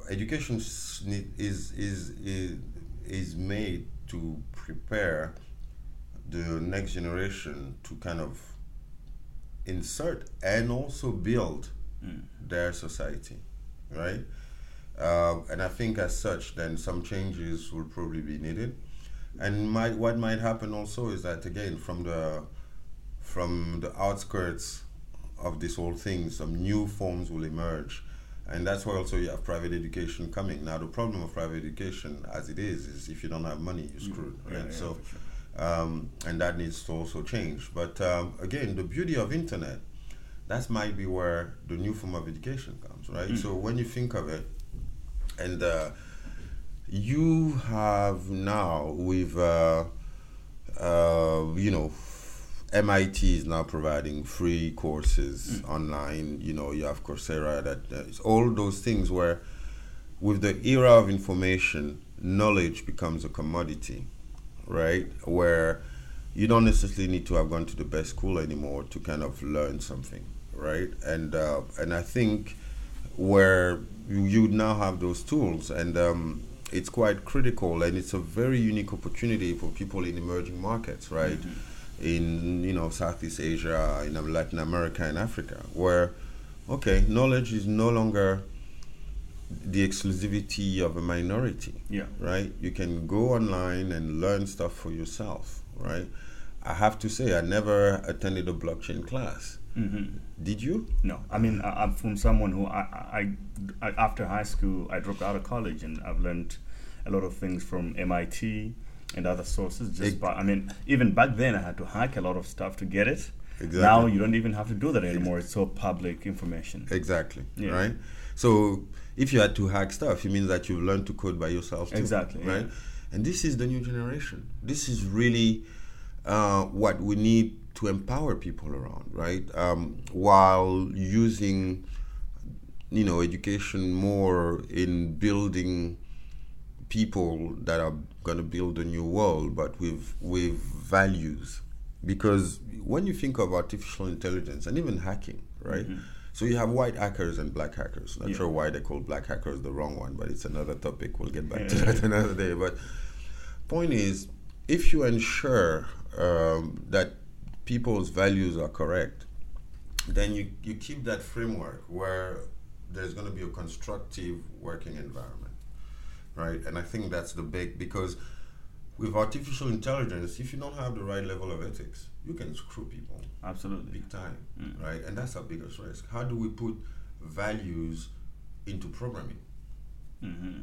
education is, is is is made to prepare the next generation to kind of insert and also build their society, right? Uh, and I think as such, then some changes will probably be needed. And might, what might happen also is that again, from the from the outskirts of this whole thing, some new forms will emerge. And that's why also you have private education coming. Now the problem of private education, as it is, is if you don't have money, you're screwed, Yeah, right? yeah, so, sure. Um, and that needs to also change. But um, again, the beauty of internet, that might be where the new form of education comes, right? So when you think of it, and uh, you have now with uh, uh, you know MIT is now providing free courses online. You know you have Coursera that uh, it's all those things where with the era of information, knowledge becomes a commodity, right? Where you don't necessarily need to have gone to the best school anymore to kind of learn something, right? And uh, and I think where you, you now have those tools, and um, it's quite critical, and it's a very unique opportunity for people in emerging markets, right? In you know Southeast Asia, in um, Latin America, and Africa, where okay, knowledge is no longer the exclusivity of a minority Yeah. right? You can go online and learn stuff for yourself, right? I have to say, I never attended a blockchain class. hmm Did you? No, I mean I, I'm from someone who I, I, I after high school I dropped out of college and I've learned a lot of things from MIT and other sources. Just Ex- by I mean even back then I had to hack a lot of stuff to get it. Exactly. Now you don't even have to do that anymore. It's all public information. Exactly. Yeah. Right. So if you had to hack stuff, it means that you've learned to code by yourself. Too, Exactly, Right. yeah. And this is the new generation. This is really uh, what we need to empower people around, right? Um, while using, you know, education more in building people that are going to build a new world, but with with values. Because when you think of artificial intelligence and even hacking, right? So you have white hackers and black hackers. Not Yeah. sure why they call black hackers the wrong one, but it's another topic. We'll get back to that (laughs) another day. But point is, if you ensure um, that people's values are correct, then you, you keep that framework where there's going to be a constructive working environment, right? And I think that's the big because with artificial intelligence, if you don't have the right level of ethics, you can screw people Absolutely. big time, right? And that's our biggest risk. How do we put values into programming? hmm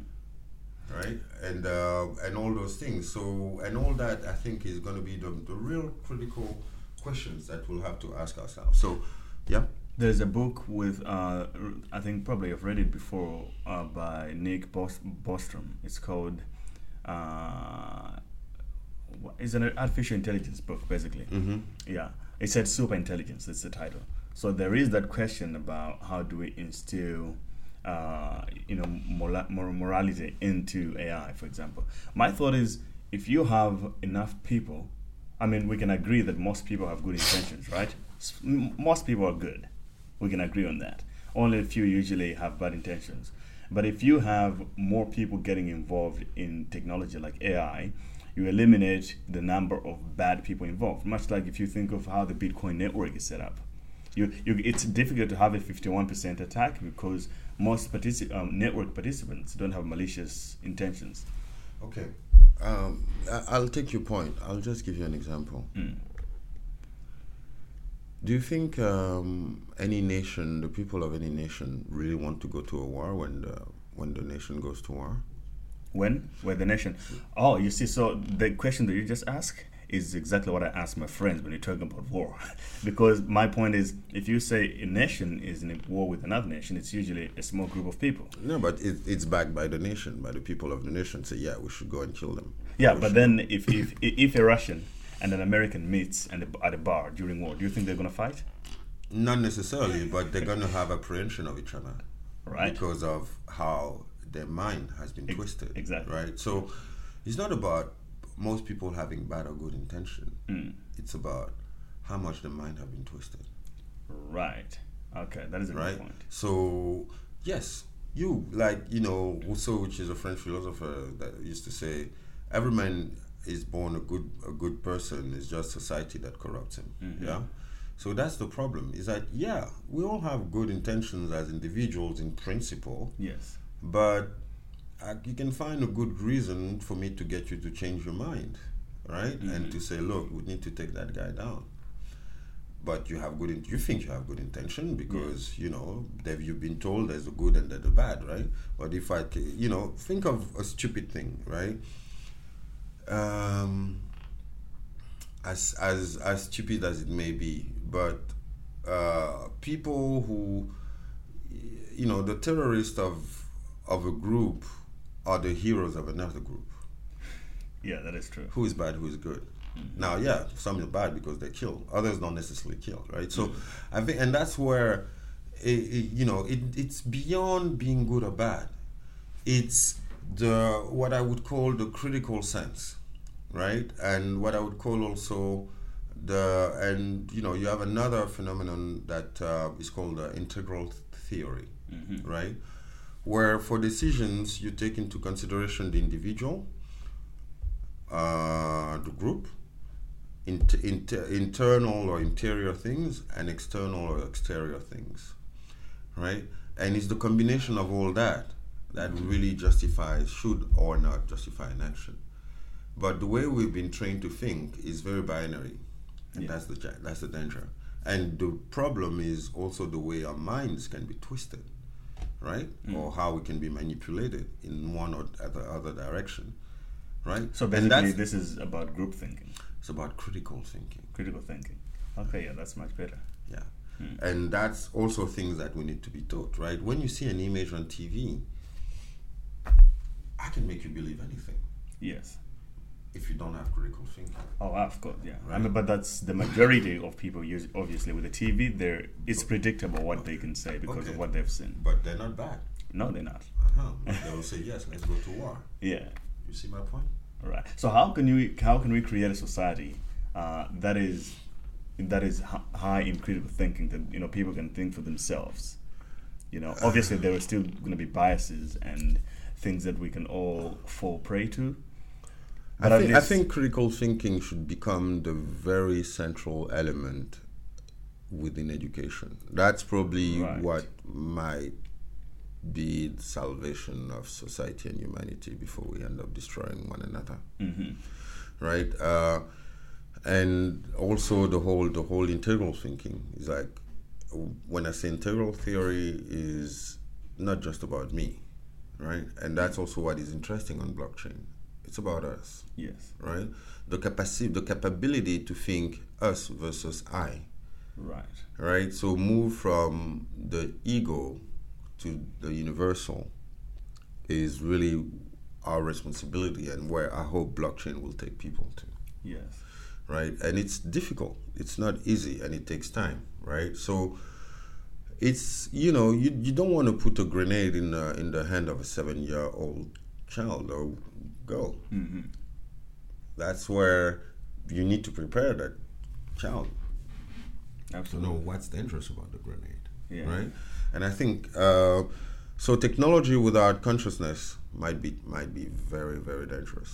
right? And uh, and all those things. So and all that I think is going to be the, the real critical questions that we'll have to ask ourselves. So, yeah, There's a book with, uh, I think probably I've read it before, uh, by Nick Bos- Bostrom. It's called, uh, it's an artificial intelligence book, basically. mm-hmm. Yeah, it said super intelligence. That's the title. So there is that question about how do we instill, uh, you know, mora- mor- morality into AI, for example. My thought is, if you have enough people, I mean, we can agree that most people have good intentions, right? S- m- Most people are good. We can agree on that. Only a few usually have bad intentions. But if you have more people getting involved in technology like AI, you eliminate the number of bad people involved. Much like if you think of how the Bitcoin network is set up, you, you, it's difficult to have a 51% attack because most partici- um, network participants don't have malicious intentions. okay. Um, I- I'll take your point. I'll just give you an example. Mm. Do you think um, any nation, the people of any nation, really want to go to a war when the when the nation goes to war? When? Where the nation? Oh, you see, so the question that you just asked is exactly what I ask my friends when you're talking about war. (laughs) because my point is, if you say a nation is in a war with another nation, it's usually a small group of people. No, but it, it's backed by the nation, by the people of the nation. Say, yeah, we should go and kill them. Yeah, We but should- then if, if if a Russian and an American meets and at a bar during war, do you think they're going to fight? not necessarily, but they're going to have apprehension of each other, Right. Because of how their mind has been twisted, exactly. right? So it's not about most people having bad or good intention. Mm. It's about how much the mind have been twisted. Right. Okay, that is a right? good point. So yes, you like you know Rousseau, which is a French philosopher that used to say, "Every man is born a good a good person. It's just society that corrupts him." Mm-hmm. Yeah. So that's the problem. Is that yeah, we all have good intentions as individuals in principle, Yes. But uh, you can find a good reason for me to get you to change your mind, right? And to say, look, we need to take that guy down. But you have good, in- you think you have good intention because you know that you've been told there's a good and there's a bad, right? But if I, you know, think of a stupid thing, right? Um, as as as stupid as it may be, but uh, people who you know, the terrorists of of a group are the heroes of another group. Yeah, that is true. Who is bad? Who is good? Mm-hmm. Now, yeah, some are bad because they kill. Others don't necessarily kill, right? So, mm-hmm. I think, and that's where, it, it, you know, it, it's beyond being good or bad. It's the what I would call the critical sense, right? And what I would call also the and you know you have another phenomenon that uh, is called the integral theory, mm-hmm. right? Where for decisions you take into consideration the individual, uh, the group, int- inter- internal or interior things, and external or exterior things, right? And it's the combination of all that that really justifies, should or not justify an action. But the way we've been trained to think is very binary, and Yeah. that's the that's the danger. And the problem is also the way our minds can be twisted, right? Mm. Or how we can be manipulated in one or the other direction, right? So basically, this is about group thinking, it's about critical thinking. critical thinking. Okay, yeah, that's much better. Yeah. Hmm. And that's also things that we need to be taught, right? When you see an image on TV, I can make you believe anything Yes. If you don't have critical thinking. Oh, of course, yeah. I Right. mean, but that's the majority of people use. Obviously, with the TV, there it's predictable what they can say because Okay. of what they've seen. But they're not bad. No, they're not. Uh-huh. They will say, yes, let's go to war. Yeah. You see my point? All right. So how can we how can we create a society uh, that is that is hi- high in critical thinking that you know people can think for themselves? You know, obviously there are still going to be biases and things that we can all fall prey to. I think, I think critical thinking should become the very central element within education. That's probably Right. what might be the salvation of society and humanity before we end up destroying one another. Mhm. Right? Uh, and also the whole the whole integral thinking is like when I say integral theory is not just about me, right? And that's also what is interesting on blockchain. It's about us Yes. right? The capacity, the capability to think us versus I, Right. right? So move from the ego to the universal is really our responsibility and where I hope blockchain will take people to, Yes. right? And it's difficult. It's not easy and it takes time, right? So it's you know you, you don't want to put a grenade in the, in the hand of a seven year old child or girl hmm that's where you need to prepare that child to Absolutely. know what's dangerous about the grenade Yeah. right and i think uh, so technology without consciousness might be might be very very dangerous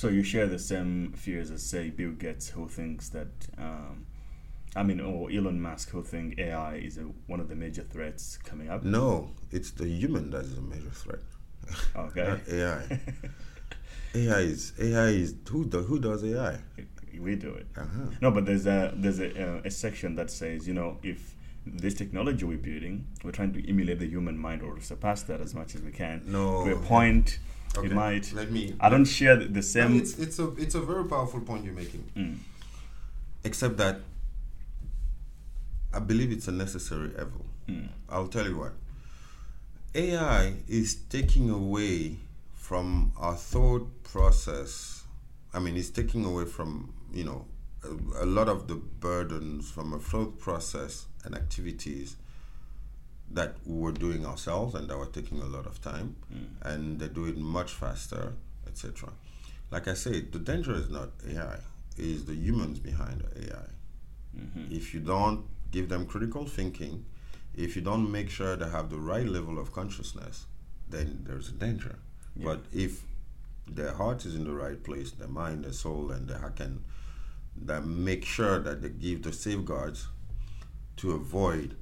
So you share the same fears as say Bill Gates, who thinks that, um, I mean, or Elon Musk, who think AI is a, one of the major threats coming up. no it's the human that is a major threat Okay. ai (laughs) ai is ai is who, do, who does ai we do it. uh-huh. No, but there's a there's a, uh, a section that says, you know, if this technology we're building, we're trying to emulate the human mind or surpass that as much as we can No. to a point It might. Let me. I don't share the- same. it's it's a it's a very powerful point you're making. Mm. Except that I believe it's a necessary evil. Mm. I'll tell you what. AI is taking away from our thought process. I mean, it's taking away from you know a, a lot of the burdens from a thought process and activities that we were doing ourselves and that were taking a lot of time, hmm. and they do it much faster, etc. Like I said, the danger is not AI; is the humans behind the AI mm-hmm. if you don't give them critical thinking, if you don't make sure they have the right level of consciousness, then there's a danger. But if their heart is in the right place, their mind, their soul, and they can that make sure that they give the safeguards to avoid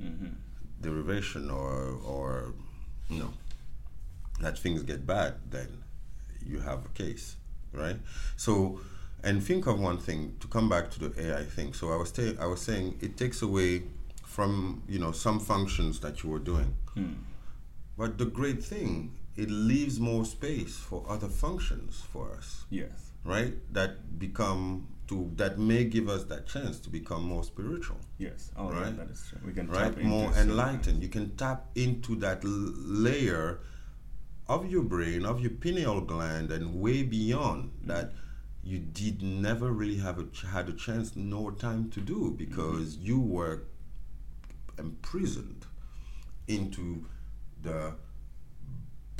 mm-hmm. derivation or or you know that things get bad, then you have a case, right? So, and think of one thing to come back to the AI thing. So I was ta- I was saying it takes away from you know some functions that you were doing, hmm. but the great thing it leaves more space for other functions for us, Yes. right? That become to that may give us that chance to become more spiritual Yes. Oh, yeah, Right. that is true. We can right? tap into More enlightened. You can tap into that l- layer of your brain, of your pineal gland, and way beyond mm-hmm. that you did never really have a ch- had a chance nor time to do mm-hmm. because you were imprisoned into the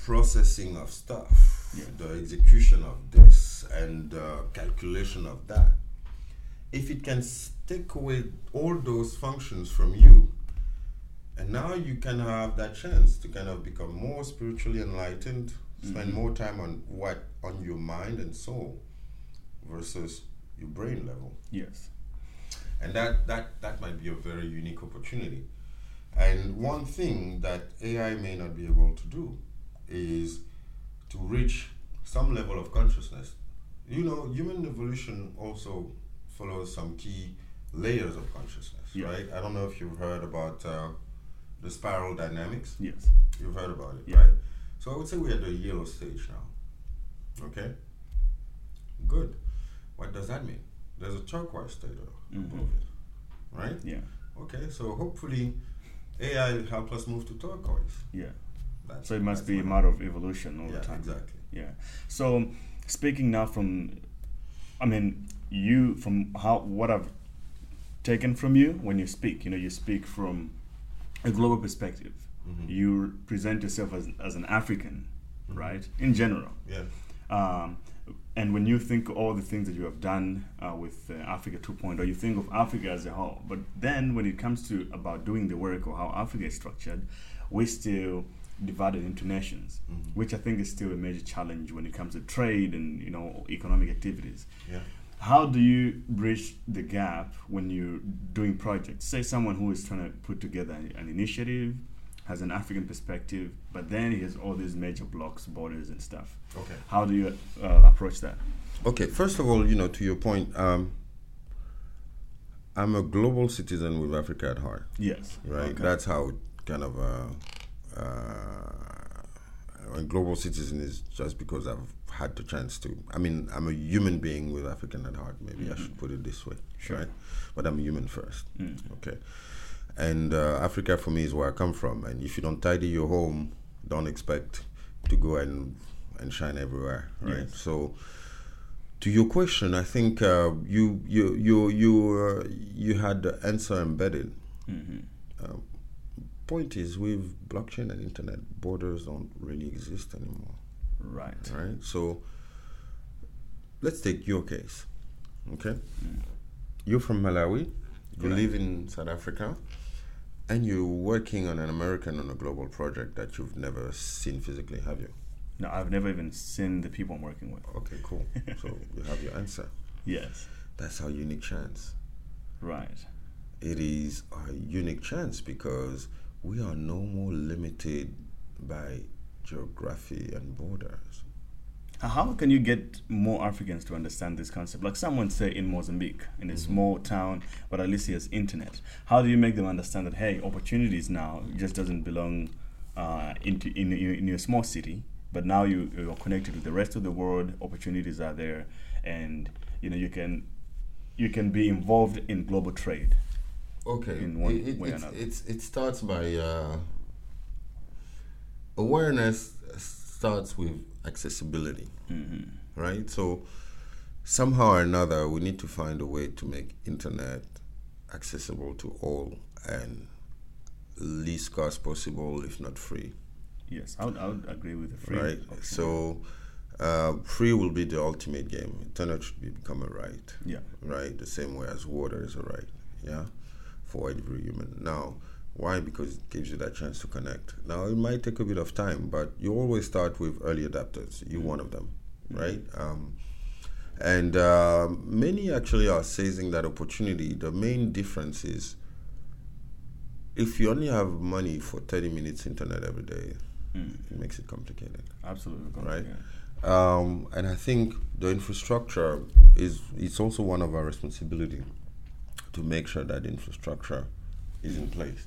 processing of stuff, Yeah. the execution of this, and the calculation of that. If it can s- take away all those functions from you, and now you can have that chance to kind of become more spiritually enlightened, spend mm-hmm. more time on what on your mind and soul versus your brain level Yes. and that that that might be a very unique opportunity and one thing that ai may not be able to do is to reach some level of consciousness you know human evolution also follows some key layers of consciousness Yeah. right i don't know if you've heard about uh, the spiral dynamics Yes. You've heard about it, Yeah. right? So I would say we're at the yellow stage now. Okay? Good. What does that mean? There's a turquoise Mhm. above it, right? Yeah. Okay, so hopefully AI will help us move to turquoise. Yeah. That's, So it must be a matter of evolution all Yeah, the time. exactly. Yeah. So speaking now from, I mean, you from how what I've taken from you when you speak. You know, you speak from a global perspective. Mhm. You present yourself as as an African, right? In general. Yeah. Um, and when you think all the things that you have done uh, with uh, Africa 2.0, you think of Africa as a whole. But then when it comes to about doing the work or how Africa is structured, we're still divided into nations, which I think is still a major challenge when it comes to trade and you know economic activities. Yeah. How do you bridge the gap when you're doing projects? Say someone who is trying to put together an initiative, has an African perspective, but then he has all these major blocks, borders, and stuff. Okay. How do you uh, approach that? Okay, first of all, you know, to your point, um, I'm a global citizen with Africa at heart. Yes. right? Okay. That's how it kind of uh, uh, a global citizen is just because I've had the chance to. I mean, I'm a human being with African at heart. Maybe I should put it this way, Sure. right? But I'm human first, Mm. okay? And uh, Africa for me is where I come from. And if you don't tidy your home, don't expect to go and and shine everywhere, right? Yes. So to your question, I think uh, you you you you uh, you had the answer embedded. Mhm. Um, point is, with blockchain and internet, borders don't really exist anymore, Right. right? So let's take your case, okay? Mm. You're from Malawi, you Correct. live in South Africa, and you're working on an American on a global project that you've never seen physically, have you? No, I've never even seen the people I'm working with. Okay, cool. so (laughs) you have your answer. Yes. That's our unique chance. Right. it is a unique chance because we are no more limited by geography and borders. How can you get more Africans to understand this concept? Like someone say in Mozambique, in a small town, but at least he has internet. How do you make them understand that hey, opportunities now just doesn't belong uh, into in, in, in your small city, but now you you're connected with the rest of the world. Opportunities are there, and you know you can you can be involved in global trade. Okay, in one it, it, way or it's, another. it's, it starts by uh, awareness starts with accessibility, Mm-hmm. right? So somehow or another, we need to find a way to make internet accessible to all and least cost possible, if not free. Yes, I would, I would agree with the free. right? option. So uh, free will be the ultimate game. Internet should be become a right, yeah, right? The same way as water is a right, yeah, for every human. Now, why? Because it gives you that chance to connect. Now, it might take a bit of time, but you always start with early adapters. You're one of them, right? Um, and uh, many actually are seizing that opportunity. The main difference is if you only have money for 30 minutes internet every day, Mm. it makes it complicated. absolutely. Right. Um, and I think the infrastructure is it's also one of our responsibility to make sure that infrastructure is in place.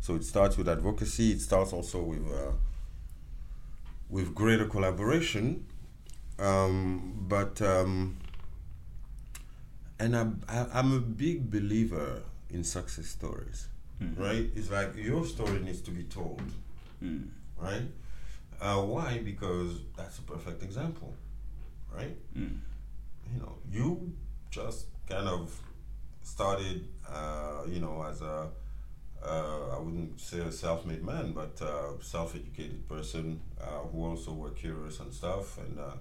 So it starts with advocacy. It starts also with uh, with greater collaboration. Um, but um, and I, I, I'm a big believer in success stories. Mhm. Right? It's like your story needs to be told Mm. right? Uh, why? Because that's a perfect example, right? Mm. You know, you just kind of started, uh, you know, as a, uh, I wouldn't say a self-made man, but uh, self-educated person uh, who also were curious and stuff, and uh,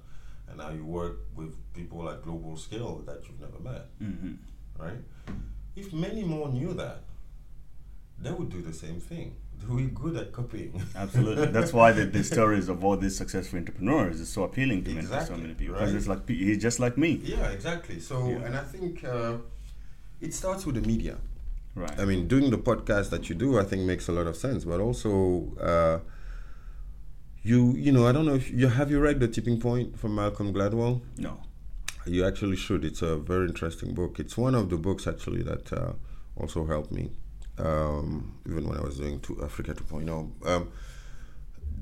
and now you work with people at global scale that you've never met, Mhm. right? If many more knew that, they would do the same thing. We're good at copying. (laughs) Absolutely. That's why the, the stories of all these successful entrepreneurs is so appealing to, many, to so many people. Because right. it's like he's just like me. Yeah, exactly. So, Yeah. and I think uh, it starts with the media. Right. I mean, doing the podcast that you do, I think makes a lot of sense. But also, uh, you you know, I don't know if you have you read The Tipping Point from Malcolm Gladwell. no. You actually should. It's a very interesting book. It's one of the books actually that uh, also helped me, um, even when I was doing to Africa 2.0. Um,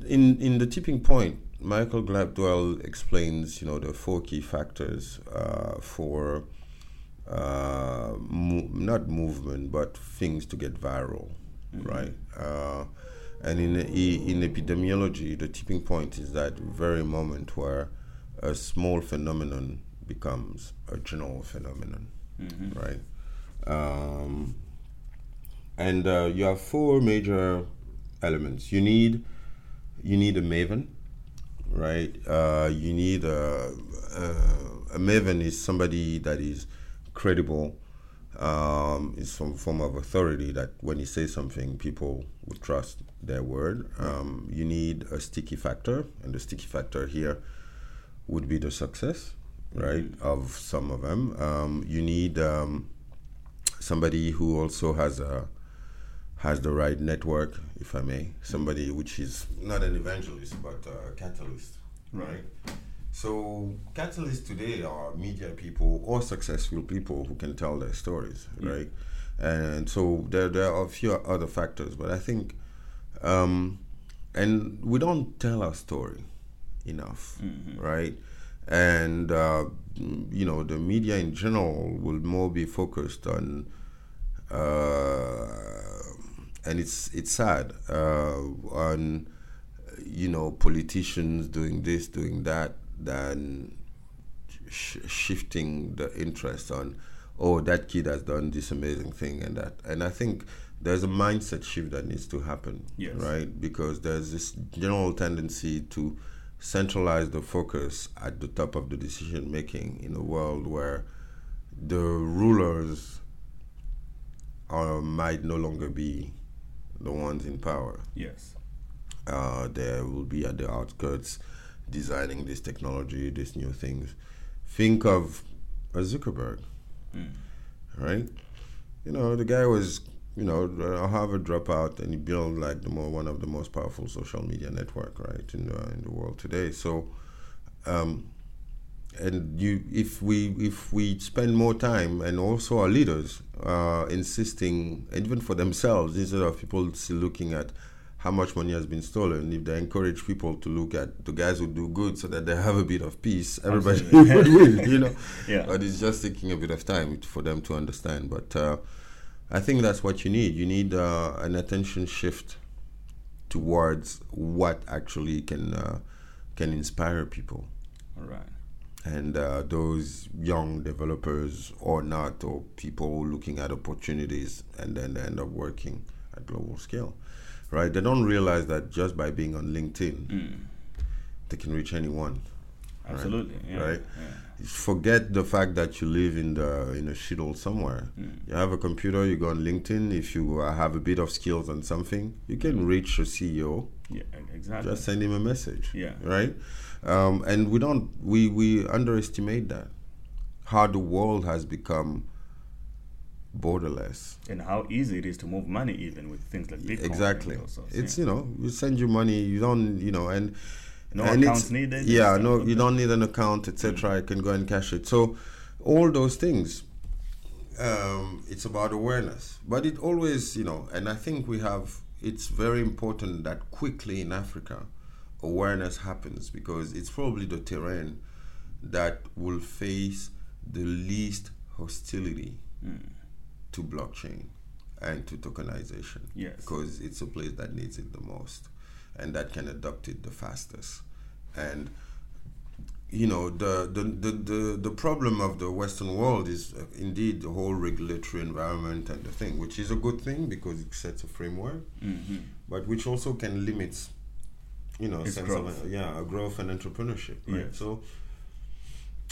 in in the tipping point, Michael Gladwell explains, you know, the four key factors uh, for uh, not movement, but things to get viral, right? Uh, and in in epidemiology, the tipping point is that very moment where a small phenomenon becomes a general phenomenon, Mhm. right? Um, and uh, you have four major elements. You need you need a maven, right? Uh, you need a, a, a maven is somebody that is credible, um, is some form of authority that when he says something, people would trust their word. Um, you need a sticky factor, and the sticky factor here would be the success, right, of some of them. Um, you need um, somebody who also has a has the right network, if I may. Somebody which is not an evangelist but a catalyst, right? So catalysts today are media people or successful people who can tell their stories, right? And so there there are a few other factors, but I think, um, and we don't tell our story enough, right? And uh, you know the media in general will more be focused on uh, and it's it's sad uh, on you know politicians doing this doing that than sh- shifting the interest on oh that kid has done this amazing thing and that and I think there's a mindset shift that needs to happen Yes. right because there's this general tendency to centralize the focus at the top of the decision making in a world where the rulers are, might no longer be the ones in power. Yes. Uh, they will be at the outskirts designing this technology, these new things. Think of a Zuckerberg, Mm. right? You know, the guy was, you know, a Harvard dropout, and he built like the more one of the most powerful social media network, right, in the in the world today. So, um, and you, if we if we spend more time, and also our leaders uh, insisting, even for themselves, instead of people still looking at how much money has been stolen. If they encourage people to look at the guys who do good so that they have a bit of peace, everybody would (laughs) win, you know. (laughs) Yeah. But it's just taking a bit of time for them to understand. But uh, I think that's what you need. You need uh, an attention shift towards what actually can uh, can inspire people All right. and uh, those young developers or not, or people looking at opportunities and then they end up working at global scale, right? They don't realize that just by being on LinkedIn, they can reach anyone. right? Absolutely. Yeah. Right? Yeah. Forget the fact that you live in the in a shithole somewhere. You have a computer. You go on LinkedIn. If you uh, have a bit of skills on something, you can reach a CEO Yeah. Exactly. just send him a message Yeah. right um, and we don't we we underestimate that how the world has become borderless. And how easy it is to move money, even with things like Bitcoin. exactly. sorts, it's yeah. you know you send you money you don't you know and No and accounts needed, yeah no you don't need an account etc you can go and cash it. So all those things um, it's about awareness. But it always you know and i think we have it's very important that quickly in africa awareness happens because it's probably the terrain that will face the least hostility to blockchain and to tokenization Yes. because it's a place that needs it the most and that can adopt it the fastest and you know the the, the, the, the problem of the western world is uh, indeed the whole regulatory environment and the thing which is a good thing because it sets a framework Mm-hmm. but which also can limit you know sense growth. of yeah a growth and entrepreneurship right so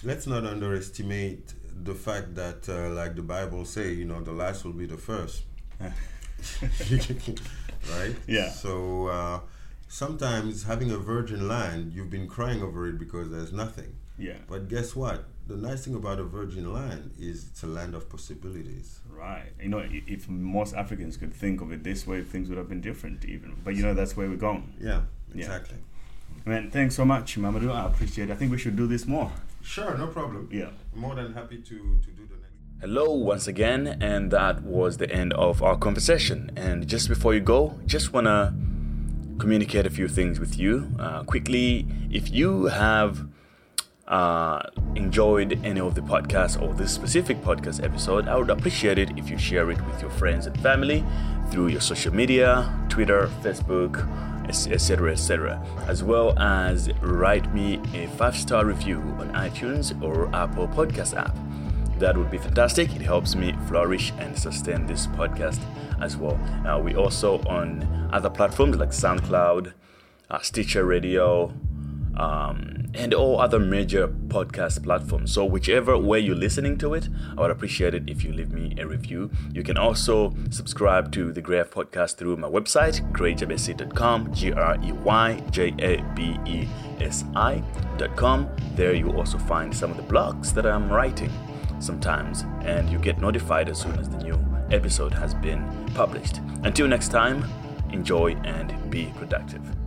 let's not underestimate the fact that uh, like the bible say you know the last will be the first (laughs) right Yeah. so uh, sometimes having a virgin land you've been crying over it because there's nothing Yeah. but guess what the nice thing about a virgin land is it's a land of possibilities Right. You know, if most Africans could think of it this way, things would have been different, even. But you know, that's where we're going. yeah Yeah. exactly Man, thanks so much, Mamadou. I appreciate it. I think we should do this more. Sure no problem Yeah. more than happy to to do the next Hello, once again, and that was the end of our conversation. And just before you go, just want to communicate a few things with you. Uh, quickly, if you have uh, enjoyed any of the podcasts or this specific podcast episode, I would appreciate it if you share it with your friends and family through your social media, Twitter, Facebook, etc., etc., as well as write me a five star review on iTunes or Apple Podcast app. That would be fantastic. It helps me flourish and sustain this podcast as well. Now, we also on other platforms like SoundCloud, uh, Stitcher Radio, um, and all other major podcast platforms. So, whichever way you're listening to it, I would appreciate it if you leave me a review. You can also subscribe to the Grey Podcast through my website, greyjabesi.com, G R E Y J A B E S I.com. There you also find some of the blogs that I'm writing sometimes, and you get notified as soon as the new episode has been published. Until next time, enjoy and be productive.